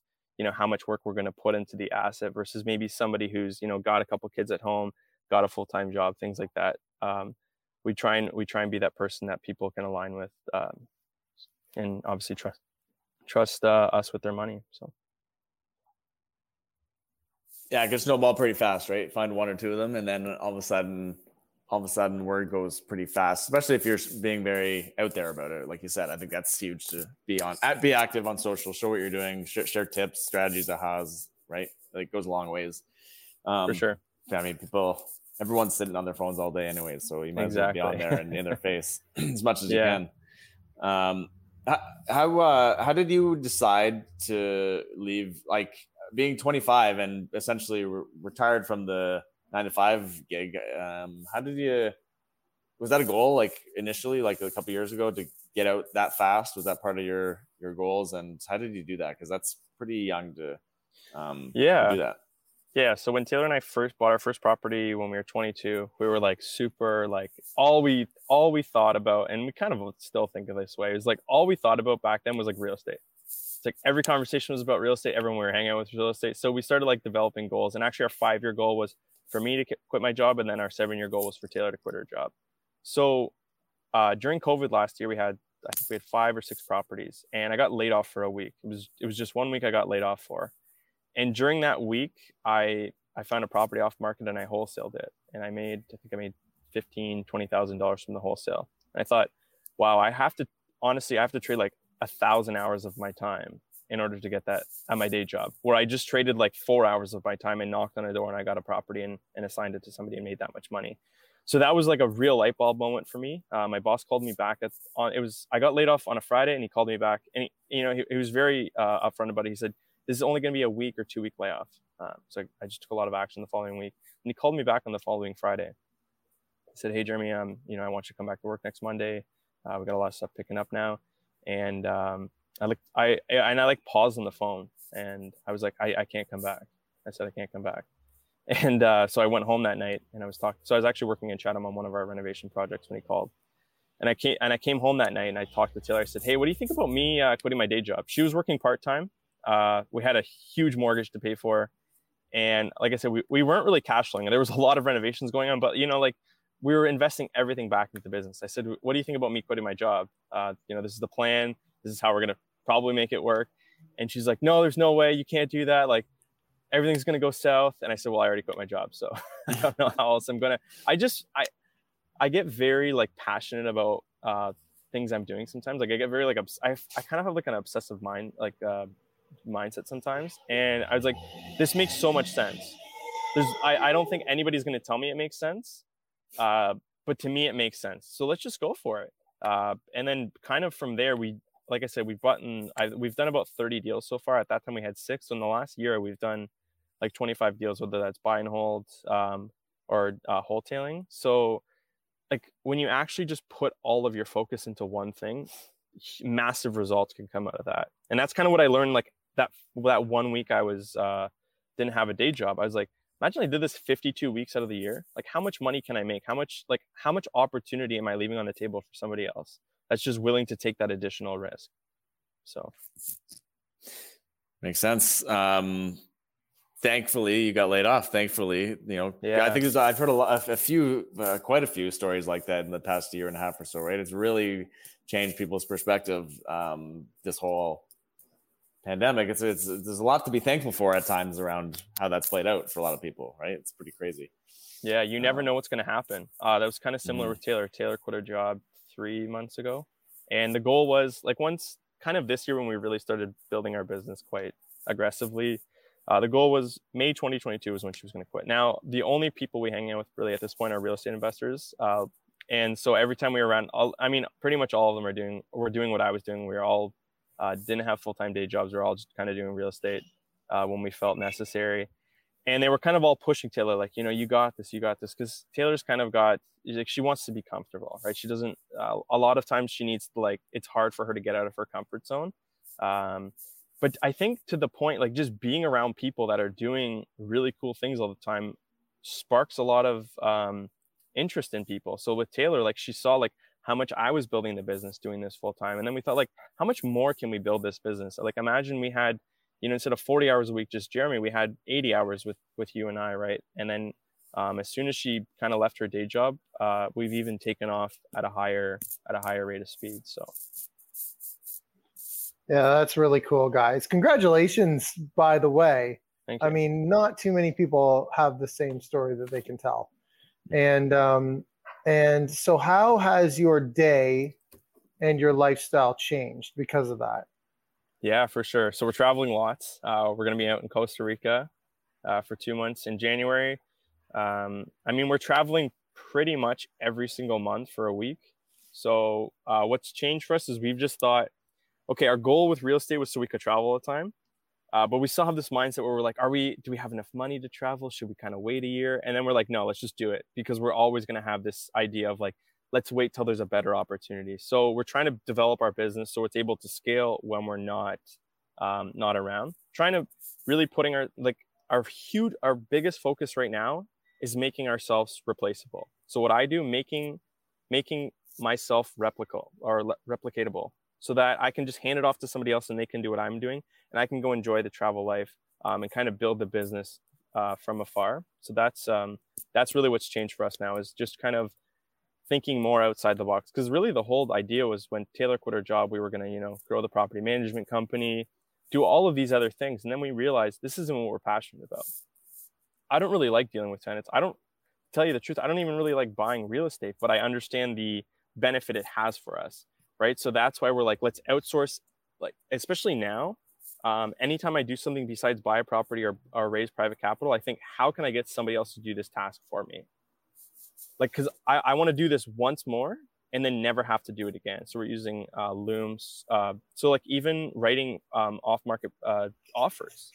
you know how much work we're going to put into the asset versus maybe somebody who's you know got a couple kids at home got a full-time job things like that um, we try and we try and be that person that people can align with um, and obviously trust trust uh, us with their money so yeah, it can snowball pretty fast, right? Find one or two of them, and then all of a sudden, all of a sudden, word goes pretty fast. Especially if you're being very out there about it, like you said. I think that's huge to be on. At be active on social, show what you're doing, share, share tips, strategies that has right. Like goes a long ways. Um, For sure. I mean, people, everyone's sitting on their phones all day anyway, so you might exactly. as well be on there and in their face as much as yeah. you can. Um, how uh, how did you decide to leave? Like being 25 and essentially re- retired from the nine to five gig, um, how did you? Was that a goal, like initially, like a couple years ago, to get out that fast? Was that part of your your goals? And how did you do that? Because that's pretty young to, um, yeah, do that. Yeah. So when Taylor and I first bought our first property when we were 22, we were like super like all we all we thought about, and we kind of still think of this way is like all we thought about back then was like real estate it's like every conversation was about real estate. Everyone we were hanging out with real estate. So we started like developing goals. And actually, our five year goal was for me to quit my job, and then our seven year goal was for Taylor to quit her job. So uh, during COVID last year, we had I think we had five or six properties, and I got laid off for a week. It was it was just one week I got laid off for, and during that week, I I found a property off market and I wholesaled it, and I made I think I made fifteen twenty thousand dollars from the wholesale. And I thought, wow, I have to honestly I have to trade like a thousand hours of my time in order to get that at my day job where I just traded like four hours of my time and knocked on a door and I got a property and, and assigned it to somebody and made that much money. so that was like a real light bulb moment for me. Uh, my boss called me back. At, on it was I got laid off on a Friday, and he called me back, and he, you know he, he was very uh, upfront about it. He said, "This is only going to be a week or two week layoff." Um, so I, I, just took a lot of action the following week, and he called me back on the following Friday. He said, "Hey Jeremy, um, you know I want you to come back to work next Monday. Uh, we got a lot of stuff picking up now." And um, I like I and I like paused on the phone, and I was like, I, I can't come back. I said I can't come back and uh, so I went home that night and I was talking. So I was actually working in Chatham on one of our renovation projects when he called. And I came and I came home that night and I talked to Taylor. I said, "Hey, what do you think about me uh, quitting my day job?" She was working part time. Uh, we had a huge mortgage to pay for, and like I said, we, we weren't really cash flowing. There was a lot of renovations going on, but you know, like we were investing everything back into the business. I said, "What do you think about me quitting my job? Uh, you know, this is the plan. This is how we're gonna probably make it work." And she's like, "No, there's no way. You can't do that. Like, everything's going to go south. And I said, well, I already quit my job. So I don't know how else I'm going to, I just, I, I get very like passionate about, uh, things I'm doing sometimes. Like I get very like, obs- I, I kind of have like an obsessive mind, like, uh, mindset sometimes. And I was like, this makes so much sense. There's, I, I don't think anybody's going to tell me it makes sense. Uh, but to me, it makes sense. So let's just go for it. Uh, and then kind of from there, we, like I said, we've button, I, we've done about 30 deals so far. At that time, we had six. So in the last year, we've done like 25 deals, whether that's buy and hold um, or uh, wholetailing. So, like when you actually just put all of your focus into one thing, massive results can come out of that. And that's kind of what I learned. Like that that one week I was uh, didn't have a day job. I was like, imagine I did this 52 weeks out of the year. Like how much money can I make? How much like how much opportunity am I leaving on the table for somebody else that's just willing to take that additional risk? So. Makes sense. Um, thankfully you got laid off. Thankfully you know yeah. i think there's i've heard a lot a few uh, quite a few stories like that in the past year and a half or so right? It's really changed people's perspective um, this whole pandemic. It's, it's there's a lot to be thankful for at times around how that's played out for a lot of people right? It's pretty crazy. Yeah you never know what's going to happen. Uh, that was kind of similar mm-hmm. with taylor. Taylor quit her job three months ago and the goal was like once kind of this year when we really started building our business quite aggressively uh, the goal was May 2022 was when she was going to quit. Now, the only people we hang out with really at this point are real estate investors. Uh, and so every time we were around, all, I mean, pretty much all of them are doing, were doing what I was doing. We were all, uh, didn't have full-time day jobs. We are all just kind of doing real estate uh, when we felt necessary. And they were kind of all pushing Taylor, like, you know, you got this, you got this. Cause Taylor's kind of got, like, she wants to be comfortable, right? She doesn't, uh, a lot of times she needs to like, it's hard for her to get out of her comfort zone. Um, but I think to the point, like just being around people that are doing really cool things all the time sparks a lot of um, interest in people. So with Taylor, like she saw like how much I was building the business doing this full time. And then we thought like, how much more can we build this business? Like imagine we had, you know, instead of 40 hours a week, just Jeremy, we had 80 hours with, with you and I, right? And then um, as soon as she kind of left her day job, uh, we've even taken off at a higher, at a higher rate of speed. So yeah, that's really cool, guys. Congratulations, by the way. I mean, not too many people have the same story that they can tell. And um, and so, how has your day and your lifestyle changed because of that? Yeah, for sure. So we're traveling lots. Uh, we're going to be out in Costa Rica uh, for two months in January. Um, I mean, we're traveling pretty much every single month for a week. So uh, what's changed for us is we've just thought okay, our goal with real estate was so we could travel all the time. Uh, but we still have this mindset where we're like, are we, do we have enough money to travel? Should we kind of wait a year? And then we're like, no, let's just do it because we're always going to have this idea of like, let's wait till there's a better opportunity. So we're trying to develop our business so it's able to scale when we're not, um, not around. Trying to really putting our, like, our huge, our biggest focus right now is making ourselves replaceable. So what I do, making, making myself replicable or le- replicatable so that I can just hand it off to somebody else and they can do what I'm doing and I can go enjoy the travel life um, and kind of build the business uh, from afar. So that's um, that's really what's changed for us now is just kind of thinking more outside the box because really the whole idea was when Taylor quit her job, we were going to you know grow the property management company, do all of these other things, and then we realized this isn't what we're passionate about. I don't really like dealing with tenants. I don't tell you the truth. I don't even really like buying real estate, but I understand the benefit it has for us right? So that's why we're like, let's outsource, like especially now. Um, anytime I do something besides buy a property or, or raise private capital, I think how can I get somebody else to do this task for me? Like because I, I want to do this once more and then never have to do it again. So we're using uh, Looms. Uh, so like even writing um, off market uh, offers,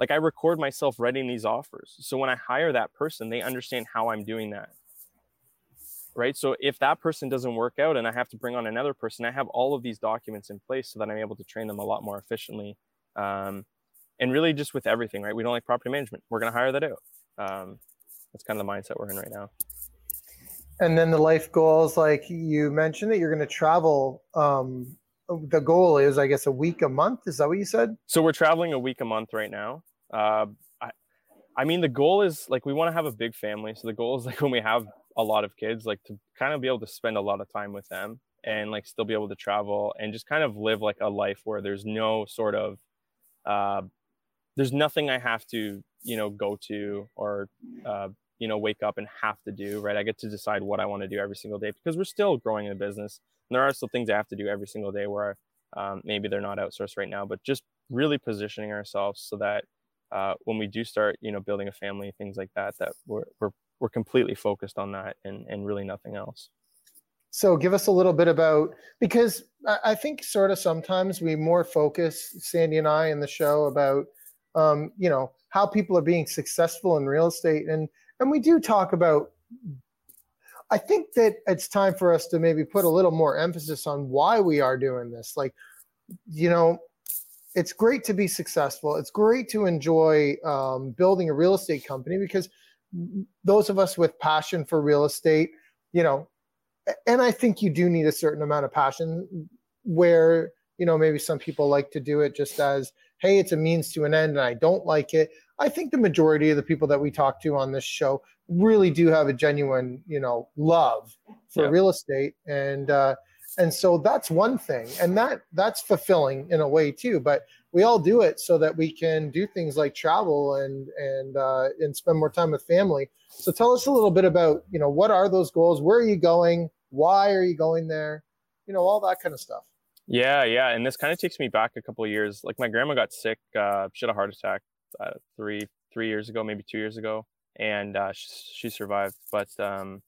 like I record myself writing these offers. So when I hire that person, they understand how I'm doing that. Right. So if that person doesn't work out and I have to bring on another person, I have all of these documents in place so that I'm able to train them a lot more efficiently. Um, and really just with everything, right? We don't like property management. We're going to hire that out. Um, that's kind of the mindset we're in right now. And then the life goals, like you mentioned that you're going to travel. Um, the goal is, I guess, a week a month. Is that what you said? So we're traveling a week a month right now. Uh, I, I mean, the goal is like we want to have a big family. So the goal is like when we have a lot of kids, like to kind of be able to spend a lot of time with them and like still be able to travel and just kind of live like a life where there's no sort of uh, there's nothing I have to you know go to or uh, you know wake up and have to do right? I get to decide what i want to do every single day because we're still growing in the business. And there are still things i have to do every single day where um, maybe they're not outsourced right now but just really positioning ourselves so that uh, when we do start you know building a family things like that that we're we're, we're completely focused on that and and really nothing else. So give us a little bit about because I think sort of sometimes we more focus Sandy and I in the show about um, you know how people are being successful in real estate. And and we do talk about i think that it's time for us to maybe put a little more emphasis on why we are doing this. Like you know it's great to be successful. It's great to enjoy um, building a real estate company because those of us with passion for real estate you know and i think you do need a certain amount of passion where you know maybe some people like to do it just as hey it's a means to an end and i don't like it I think the majority of the people that we talk to on this show really do have a genuine, you know, love for yeah. real estate, and uh, and so that's one thing, and that that's fulfilling in a way too. But we all do it so that we can do things like travel and and uh, and spend more time with family. So tell us a little bit about, you know, what are those goals? Where are you going? Why are you going there? You know, all that kind of stuff. Yeah, yeah, and this kind of takes me back a couple of years. Like my grandma got sick; uh, she had a heart attack uh, three three years ago, maybe two years ago, and uh, she, she, survived. But um,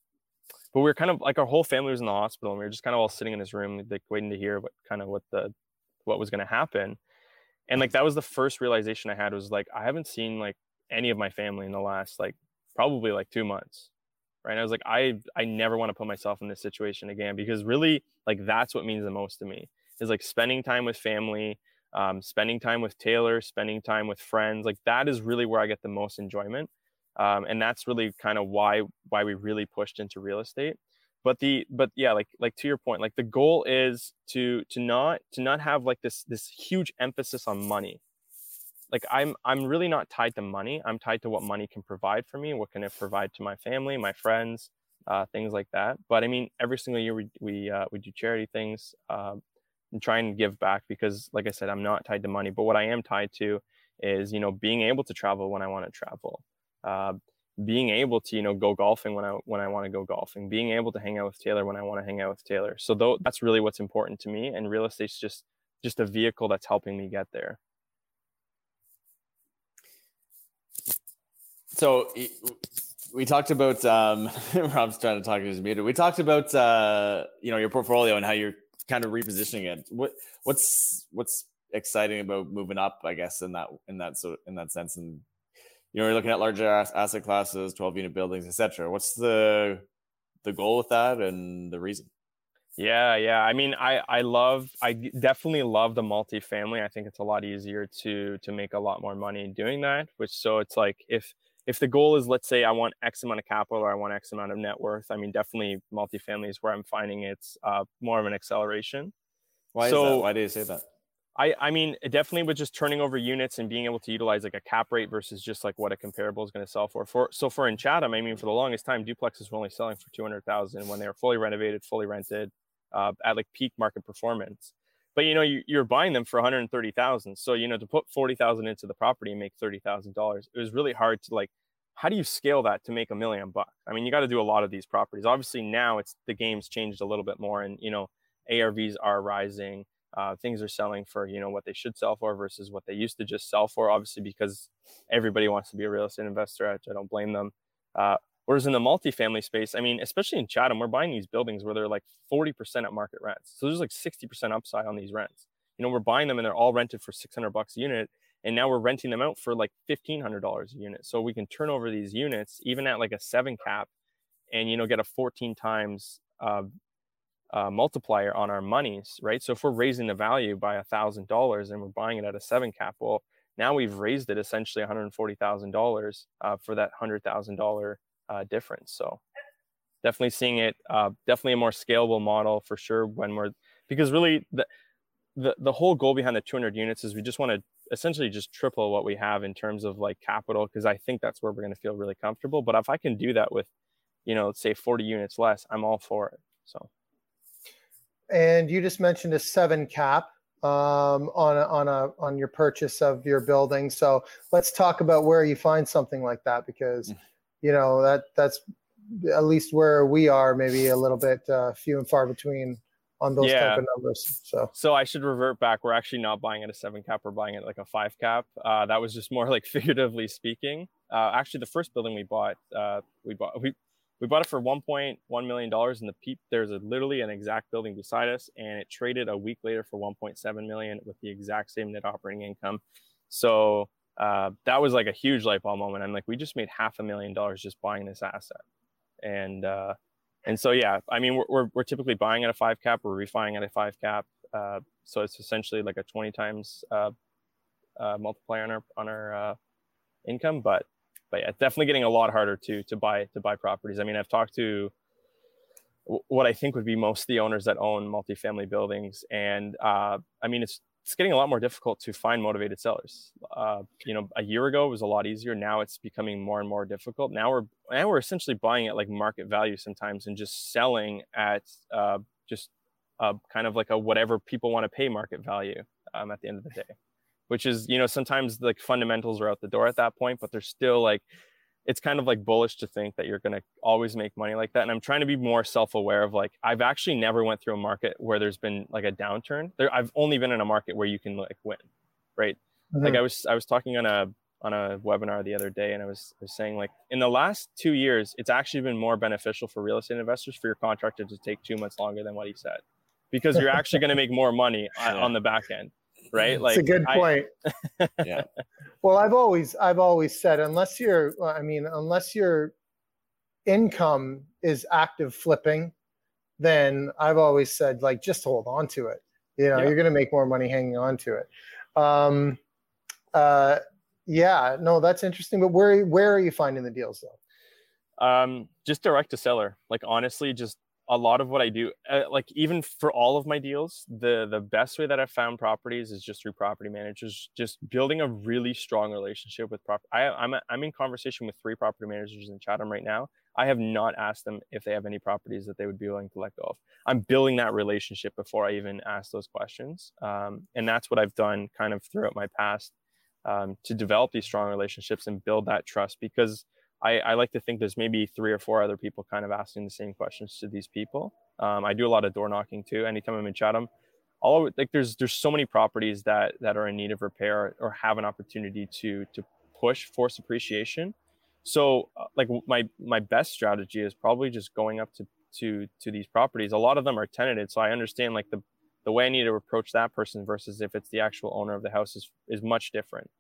but we were kind of like our whole family was in the hospital, and we were just kind of all sitting in this room, like waiting to hear what kind of what the what was going to happen. And like that was the first realization I had was like I haven't seen like any of my family in the last like probably like two months right and i was like i i never want to put myself in this situation again because really like that's what means the most to me is like spending time with family um, spending time with Taylor, spending time with friends, like that is really where I get the most enjoyment. Um, and that's really kind of why why we really pushed into real estate. But the but yeah, like like to your point, like the goal is to to not to not have like this this huge emphasis on money. Like I'm I'm really not tied to money. I'm tied to what money can provide for me. What can it provide to my family, my friends, uh, things like that. But I mean, every single year we we uh, we do charity things. Uh, and try and give back because like i said i'm not tied to money. But what i am tied to is you know being able to travel when i want to travel. Uh, being able to you know go golfing when i when i want to go golfing. Being able to hang out with taylor when i want to hang out with taylor. So that's really what's important to me and real estate's just just a vehicle that's helping me get there. So we talked about um rob's trying to talk to his muted. We talked about uh you know your portfolio and how you're kind of repositioning it. What what's what's exciting about moving up? I guess in that in that so in that sense, and you know, you're looking at larger asset classes, 12 unit buildings, etc. What's the the goal with that and the reason? Yeah, yeah. I mean, I I love I definitely love the multifamily. I think it's a lot easier to to make a lot more money doing that. Which so it's like if if the goal is let's say i want x amount of capital or i want x amount of net worth i mean definitely multifamily is where i'm finding it's uh, more of an acceleration. Why so, is that? Why do you say that? I, I mean definitely with just turning over units and being able to utilize like a cap rate versus just like what a comparable is going to sell for. For so for in Chatham, I mean for the longest time, duplexes were only selling for two hundred thousand when they were fully renovated, fully rented, uh, at like peak market performance but you know you, you're buying them for 130000 so you know to put 40000 into the property and make $30000 it was really hard to like how do you scale that to make a million bucks i mean you got to do a lot of these properties. Obviously now it's the game's changed a little bit more and you know arvs are rising uh, things are selling for you know what they should sell for versus what they used to just sell for obviously because everybody wants to be a real estate investor i don't blame them. Uh, Whereas in the multifamily space, I mean, especially in Chatham, we're buying these buildings where they're like 40% at market rents. So there's like 60% upside on these rents. You know, we're buying them and they're all rented for 600 bucks a unit. And now we're renting them out for like $1,500 a unit. So we can turn over these units even at like a seven cap and, you know, get a 14 times uh, uh, multiplier on our monies, right? So if we're raising the value by a thousand dollars and we're buying it at a seven cap, well, now we've raised it essentially $140,000 uh, for that hundred thousand dollar uh, difference. So definitely seeing it, uh, definitely a more scalable model for sure. When we're because really the the the whole goal behind the 200 units is we just want to essentially just triple what we have in terms of like capital because I think that's where we're going to feel really comfortable. But if I can do that with, you know, say 40 units less, I'm all for it. So. And you just mentioned a seven cap um, on a, on a on your purchase of your building. So let's talk about where you find something like that because mm you know that that's at least where we are maybe a little bit uh, few and far between on those yeah. type of numbers so. So i should revert back. We're actually not buying at a seven cap. We're buying at like a five cap. Uh, that was just more like figuratively speaking. Uh, actually the first building we bought uh, we bought we we bought it for 1.1 million dollars and the peep there's a literally an exact building beside us and it traded a week later for 1.7 million with the exact same net operating income. So uh, that was like a huge light bulb moment. I'm like, we just made half a million dollars just buying this asset, and uh, and so yeah, I mean, we're, we're, we're typically buying at a five cap, we're refining at a five cap, uh, so it's essentially like a 20 times uh, uh, multiplier on our on our uh, income, but but yeah, definitely getting a lot harder to to buy to buy properties. I mean, I've talked to what I think would be most the owners that own multifamily buildings, and uh, I mean, it's it's getting a lot more difficult to find motivated sellers. Uh, you know, a year ago it was a lot easier. Now it's becoming more and more difficult. Now we're now we're essentially buying at like market value sometimes and just selling at uh, just uh, kind of like a whatever people want to pay market value um, at the end of the day. Which is, you know, sometimes like fundamentals are out the door at that point, but they're still like it's kind of like bullish to think that you're going to always make money like that and i'm trying to be more self-aware of like i've actually never went through a market where there's been like a downturn. There i've only been in a market where you can like win right? Mm-hmm. like i was i was talking on a on a webinar the other day and I was, I was saying like in the last two years it's actually been more beneficial for real estate investors for your contractor to take two months longer than what he said because you're actually going to make more money on, on the back end right? Like it's a good point. I, yeah. Well i've always i've always said unless you're i mean unless your income is active flipping then i've always said like just hold on to it. You know yeah. you're going to make more money hanging on to it. Um uh yeah no that's interesting but where where are you finding the deals though? Um just direct to seller. Like honestly just a lot of what I do, uh, like even for all of my deals, the the best way that I've found properties is just through property managers, just building a really strong relationship with property. I'm a, I'm in conversation with three property managers in Chatham right now. I have not asked them if they have any properties that they would be willing to let go of. I'm building that relationship before I even ask those questions, um, and that's what I've done kind of throughout my past um, to develop these strong relationships and build that trust because I, I, like to think there's maybe three or four other people kind of asking the same questions to these people. Um, I do a lot of door knocking too. Anytime I'm in Chatham, all like there's there's so many properties that that are in need of repair or have an opportunity to to push force appreciation. So uh, like my my best strategy is probably just going up to to to these properties. A lot of them are tenanted, so I understand like the the way I need to approach that person versus if it's the actual owner of the house is is much different.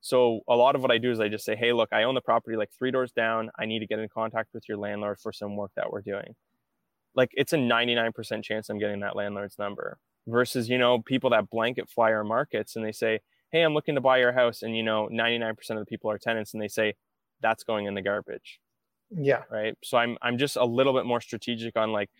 So a lot of what I do is I just say, hey, look, I own the property like three doors down. I need to get in contact with your landlord for some work that we're doing. Like it's a 99% chance I'm getting that landlord's number versus, you know, people that blanket fly our markets and they say, hey, I'm looking to buy your house. And, you know, 99% of the people are tenants and they say, that's going in the garbage. Yeah. Right. So I'm, I'm just a little bit more strategic on like,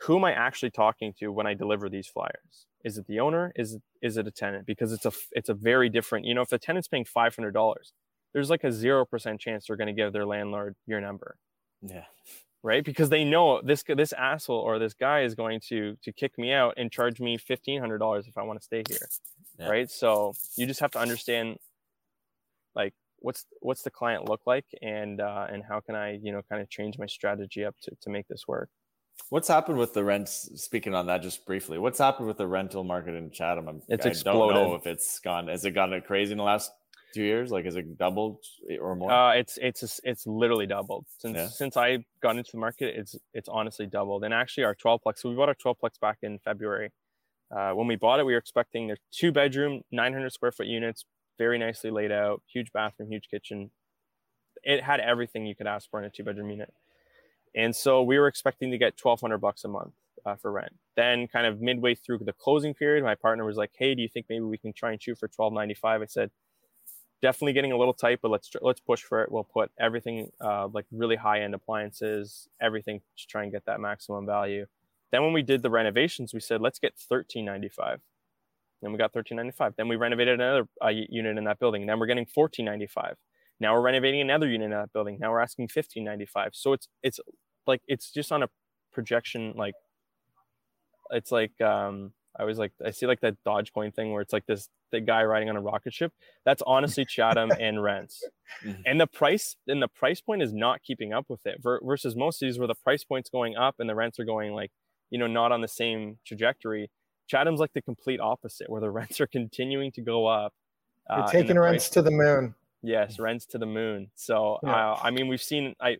who am I actually talking to when I deliver these flyers? Is it the owner? Is it, is it a tenant? Because it's a it's a very different. You know, if a tenant's paying five hundred dollars, there's like a zero percent chance they're going to give their landlord your number. Yeah. Right, because they know this this asshole or this guy is going to to kick me out and charge me fifteen hundred dollars if I want to stay here. Yeah. Right, so you just have to understand, like what's what's the client look like and uh, and how can I you know kind of change my strategy up to to make this work. What's happened with the rents? Speaking on that, just briefly, what's happened with the rental market in Chatham? I'm, it's I exploded. don't know if it's gone. Has it gone crazy in the last two years? Like, has it doubled or more? Uh, it's it's it's literally doubled since Yeah. since I got into the market. It's it's honestly doubled. And actually, our 12 plex. So we bought our 12 plex back in February. Uh, when we bought it, we were expecting their two bedroom, 900 square foot units, very nicely laid out, huge bathroom, huge kitchen. It had everything you could ask for in a two bedroom unit. And so we were expecting to get 1200 bucks a month uh, for rent. Then, kind of midway through the closing period, my partner was like, "Hey, do you think maybe we can try and shoot for 1295?" I said, "Definitely getting a little tight, but let's let's push for it. We'll put everything uh, like really high end appliances, everything to try and get that maximum value." Then, when we did the renovations, we said, "Let's get 1395." Then we got 1395. Then we renovated another uh, unit in that building. Then we're getting 1495. Now we're renovating another unit in that building. Now we're asking 1595. So it's it's like it's just on a projection like it's like um I was like I see like that Dogecoin thing where it's like this the guy riding on a rocket ship. That's honestly Chatham and rents. Mhm. And the price and the price point is not keeping up with it ver- versus most cities where the price point's going up and the rents are going like, you know, not on the same trajectory. Chatham's like the complete opposite where the rents are continuing to go up. You're uh, taking rents price- to the moon. Yes, rents to the moon. So Yeah. uh, I mean, we've seen I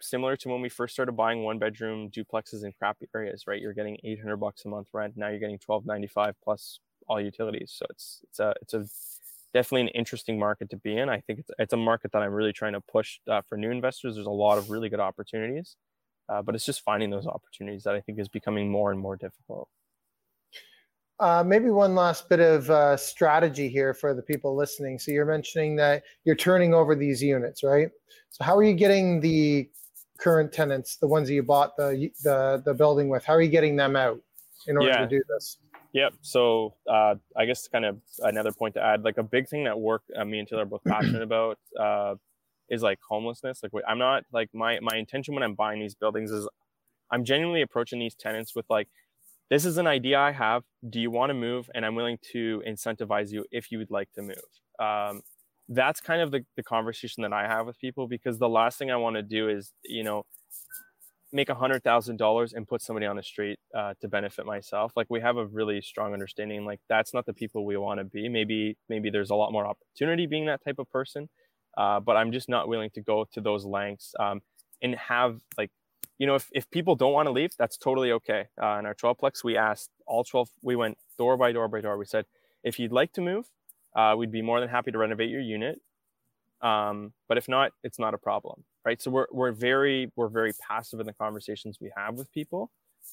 similar to when we first started buying one bedroom duplexes in crappy areas, right? You're getting 800 bucks a month rent. Now you're getting 1295 plus all utilities. So it's it's a it's a definitely an interesting market to be in. I think it's it's a market that I'm really trying to push uh, for new investors. There's a lot of really good opportunities, uh, but it's just finding those opportunities that I think is becoming more and more difficult. Uh, maybe one last bit of uh, strategy here for the people listening. So you're mentioning that you're turning over these units, right? So how are you getting the current tenants, the ones that you bought the the the building with? How are you getting them out in order Yeah. to do this? Yep. So uh, I guess kind of another point to add, like a big thing that work uh, me and Taylor are both passionate about uh, is like homelessness. Like I'm not like my my intention when I'm buying these buildings is I'm genuinely approaching these tenants with like, this is an idea I have. Do you want to move? And I'm willing to incentivize you if you would like to move. Um, that's kind of the, the conversation that I have with people because the last thing I want to do is, you know, make a hundred thousand dollars and put somebody on the street uh, to benefit myself. Like we have a really strong understanding. Like that's not the people we want to be. Maybe maybe there's a lot more opportunity being that type of person, uh, but I'm just not willing to go to those lengths um, and have like, you know, if if people don't want to leave, that's totally okay. Uh, in our 12 plex, we asked all 12. We went door by door by door. We said, if you'd like to move, uh, we'd be more than happy to renovate your unit. Um, but if not, it's not a problem, right? So we're we're very we're very passive in the conversations we have with people,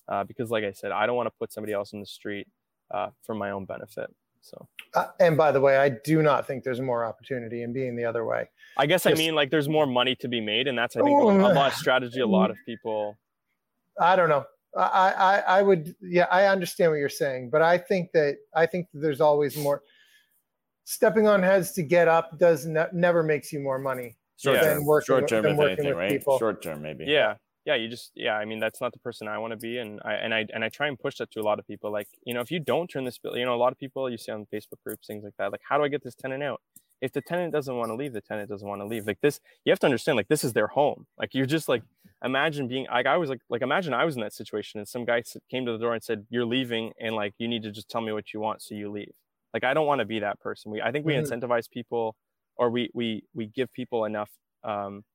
uh, because like I said, I don't want to put somebody else in the street uh, for my own benefit. So Uh, and by the way, I do not think there's more opportunity in being the other way. I guess I mean like there's more money to be made, and that's I think Oh, a lot of strategy. A lot of people. I don't know. I, I, I would, yeah, I understand what you're saying, but I think that I think that there's always more. Stepping on heads to get up does ne- never makes you more money. Short Yeah. term, Than working short with- term, than if working anything, with right? people. Short term, maybe. yeah yeah you just yeah i mean that's not the person i want to be and i and i and i try and push that to a lot of people like you know if you don't turn this bill you know a lot of people you see on facebook groups things like that like how do i get this tenant out if the tenant doesn't want to leave the tenant doesn't want to leave like this you have to understand like this is their home like you're just like imagine being like i was like like imagine i was in that situation and some guy s- came to the door and said you're leaving and like you need to just tell me what you want so you leave like i don't want to be that person we i think we Mhm. incentivize people or we we we give people enough um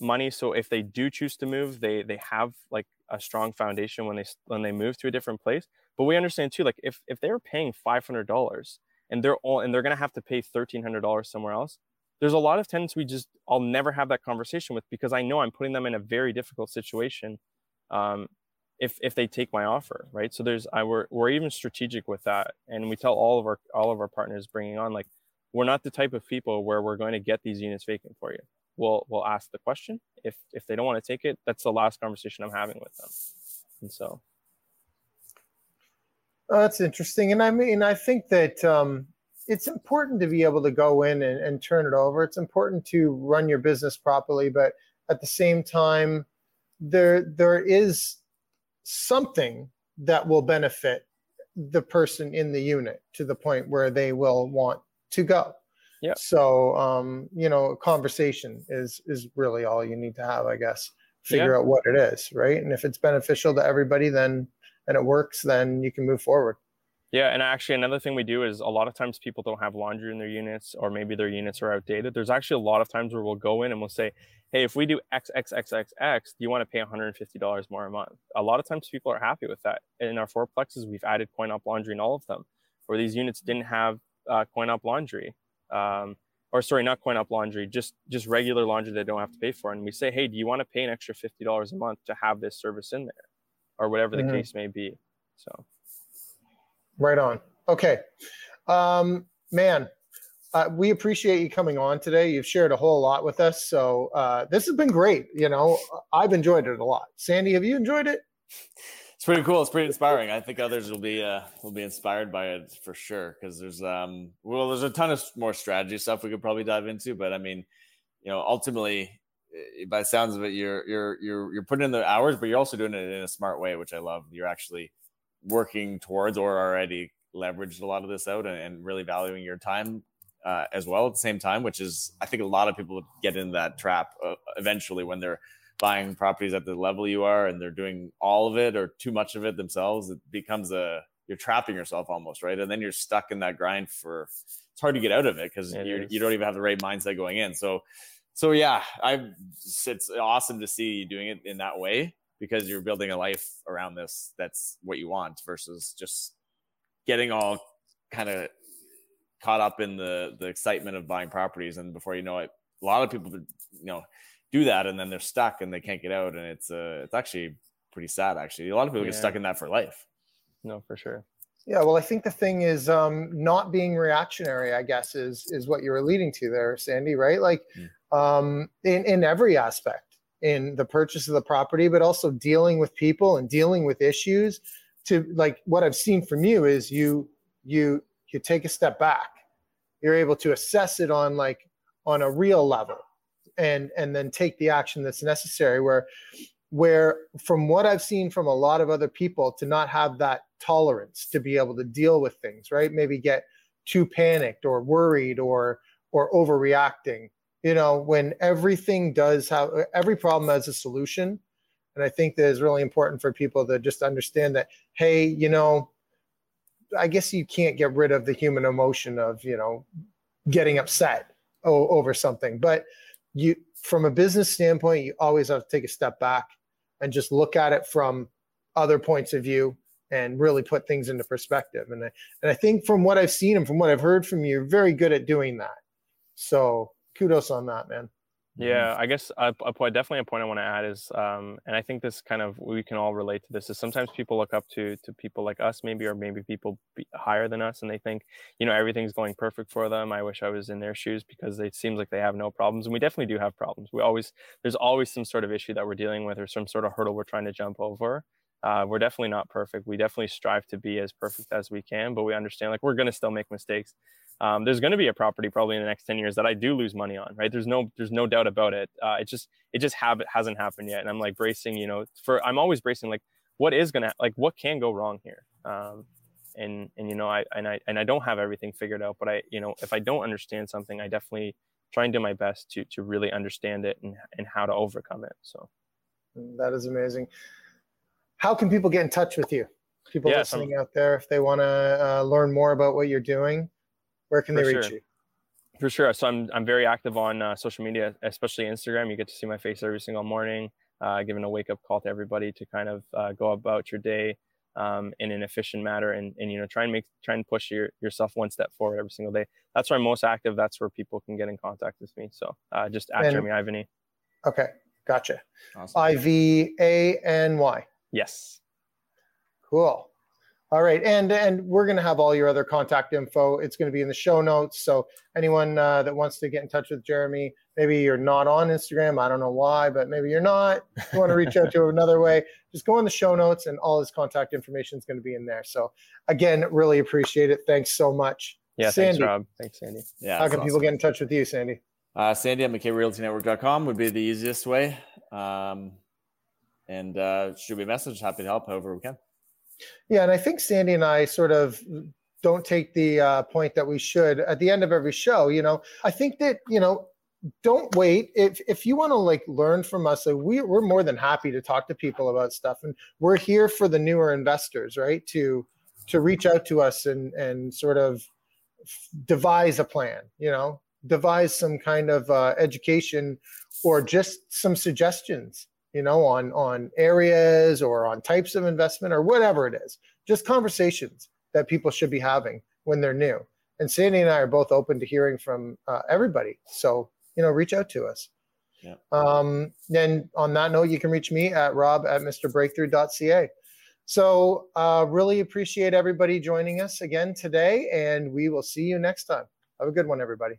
money so if they do choose to move they they have like a strong foundation when they when they move to a different place but we understand too like if if they were paying $500 and they're all and they're going to have to pay $1300 somewhere else there's a lot of tenants we just i'll never have that conversation with because i know i'm putting them in a very difficult situation um, if if they take my offer right so there's i we're, we're even strategic with that and we tell all of our all of our partners bringing on like we're not the type of people where we're going to get these units vacant for you we'll we'll ask the question. If if they don't want to take it, that's the last conversation I'm having with them. And so Oh, that's interesting. And I mean, I think that um, it's important to be able to go in and, and turn it over. It's important to run your business properly, but at the same time, there there is something that will benefit the person in the unit to the point where they will want to go. Yeah. So um, you know, conversation is is really all you need to have, I guess. Figure out what it is, right? And if it's beneficial to everybody, then and it works, then you can move forward. Yeah, and actually another thing we do is a lot of times people don't have laundry in their units or maybe their units are outdated. There's actually a lot of times where we'll go in and we'll say, "Hey, if we do X X X X X, do you want to pay $150 more a month?" A lot of times people are happy with that. In our fourplexes, we've added coin op laundry in all of them, where these units didn't have uh, coin op laundry. Um, or sorry, not coin op laundry, just just regular laundry they don't have to pay for. And we say, hey, do you want to pay an extra fifty dollars a month to have this service in there, or whatever the mm-hmm. case may be. So, right on. Okay, um, man, uh, we appreciate you coming on today. You've shared a whole lot with us, so uh, this has been great. You know, I've enjoyed it a lot. Sandy, have you enjoyed it? It's pretty cool. It's pretty inspiring. I think others will be uh, will be inspired by it for sure. Because there's um well, there's a ton of more strategy stuff we could probably dive into, but I mean, you know, ultimately, eh, by sounds of it, you're you're you're you're putting in the hours, but you're also doing it in a smart way, which I love. You're actually working towards or already leveraged a lot of this out and, and really valuing your time uh, as well at the same time, which is I think a lot of people get in that trap uh, eventually when they're buying properties at the level you are and they're doing all of it or too much of it themselves, it becomes a you're trapping yourself almost, right? And then you're stuck in that grind for it's hard to get out of it because you you don't even have the right mindset going in. So so yeah, I it's awesome to see you doing it in that way because you're building a life around this that's what you want versus just getting all kind of caught up in the the excitement of buying properties. And before you know it a lot of people you know do that and then they're stuck and they can't get out. And it's uh it's actually pretty sad actually. A lot of people yeah. get stuck in that for life. No for sure. Yeah well i think the thing is um not being reactionary i guess is is what you were leading to there sandy right? Like mm. um in in every aspect in the purchase of the property but also dealing with people and dealing with issues to like what i've seen from you is you you you take a step back. You're able to assess it on like on a real level and and then take the action that's necessary where where from what i've seen from a lot of other people to not have that tolerance to be able to deal with things right? Maybe get too panicked or worried or or overreacting you know when everything does have every problem has a solution and i think that is really important for people to just understand that hey you know i guess you can't get rid of the human emotion of you know getting upset over something but you from a business standpoint, you always have to take a step back and just look at it from other points of view and really put things into perspective. And I, and I think from what I've seen and from what I've heard from you, you're very good at doing that. So kudos on that, man. Yeah, I guess a, a point, definitely a point I want to add is, um, and I think this kind of we can all relate to this is sometimes people look up to to people like us, maybe, or maybe people higher than us, and they think, you know, everything's going perfect for them. I wish I was in their shoes because it seems like they have no problems, and we definitely do have problems. We always there's always some sort of issue that we're dealing with or some sort of hurdle we're trying to jump over. Uh, we're definitely not perfect. We definitely strive to be as perfect as we can, but we understand like we're going to still make mistakes um, there's going to be a property probably in the next 10 years that I do lose money on, right? There's no, there's no doubt about it. Uh, it just, it just have, hasn't happened yet. And I'm like bracing, you know, for, I'm always bracing like, what is going to, like, what can go wrong here? Um, and, and, you know, I, and I, and I don't have everything figured out, but I, you know, if I don't understand something, I definitely try and do my best to, to really understand it and, and how to overcome it. So that is amazing. How can people get in touch with you? People yeah, listening some, out there, if they want to uh, learn more about what you're doing, where can they reach sure. you? For sure. So I'm I'm very active on uh, social media, especially Instagram. You get to see my face every single morning, uh, giving a wake up call to everybody to kind of uh, go about your day um, in an efficient manner, and and you know try and make try and push your, yourself one step forward every single day. That's where I'm most active. That's where people can get in contact with me. So uh, just at and, Jeremy Ivany. Okay, gotcha. Awesome. I V A N Y. Yes. Cool. All right, and and we're going to have all your other contact info. It's going to be in the show notes. So anyone uh, that wants to get in touch with Jeremy, maybe you're not on Instagram. I don't know why, but maybe you're not. you want to reach out to him another way, just go in the show notes, and all his contact information is going to be in there. So again, really appreciate it. Thanks so much. Yeah, Sandy. thanks, Rob. Thanks, Sandy. Yeah. How can awesome. people get in touch with you, Sandy? Uh, Sandy at McKayRealtyNetwork.com would be the easiest way. Um, and uh, shoot me a message. Happy to help however we can. Yeah, and I think Sandy and I sort of don't take the uh, point that we should at the end of every show. You know, I think that you know, don't wait. If if you want to like learn from us, like we we're more than happy to talk to people about stuff, and we're here for the newer investors, right? To to reach out to us and and sort of devise a plan. You know, devise some kind of uh, education or just some suggestions. You know, on on areas or on types of investment or whatever it is. Just conversations that people should be having when they're new. And Sandy and I are both open to hearing from uh, everybody. So you know, reach out to us. Yeah. Um, then on that note, you can reach me at rob at mrbreakthrough.ca. So uh, really appreciate everybody joining us again today, and we will see you next time. Have a good one, everybody.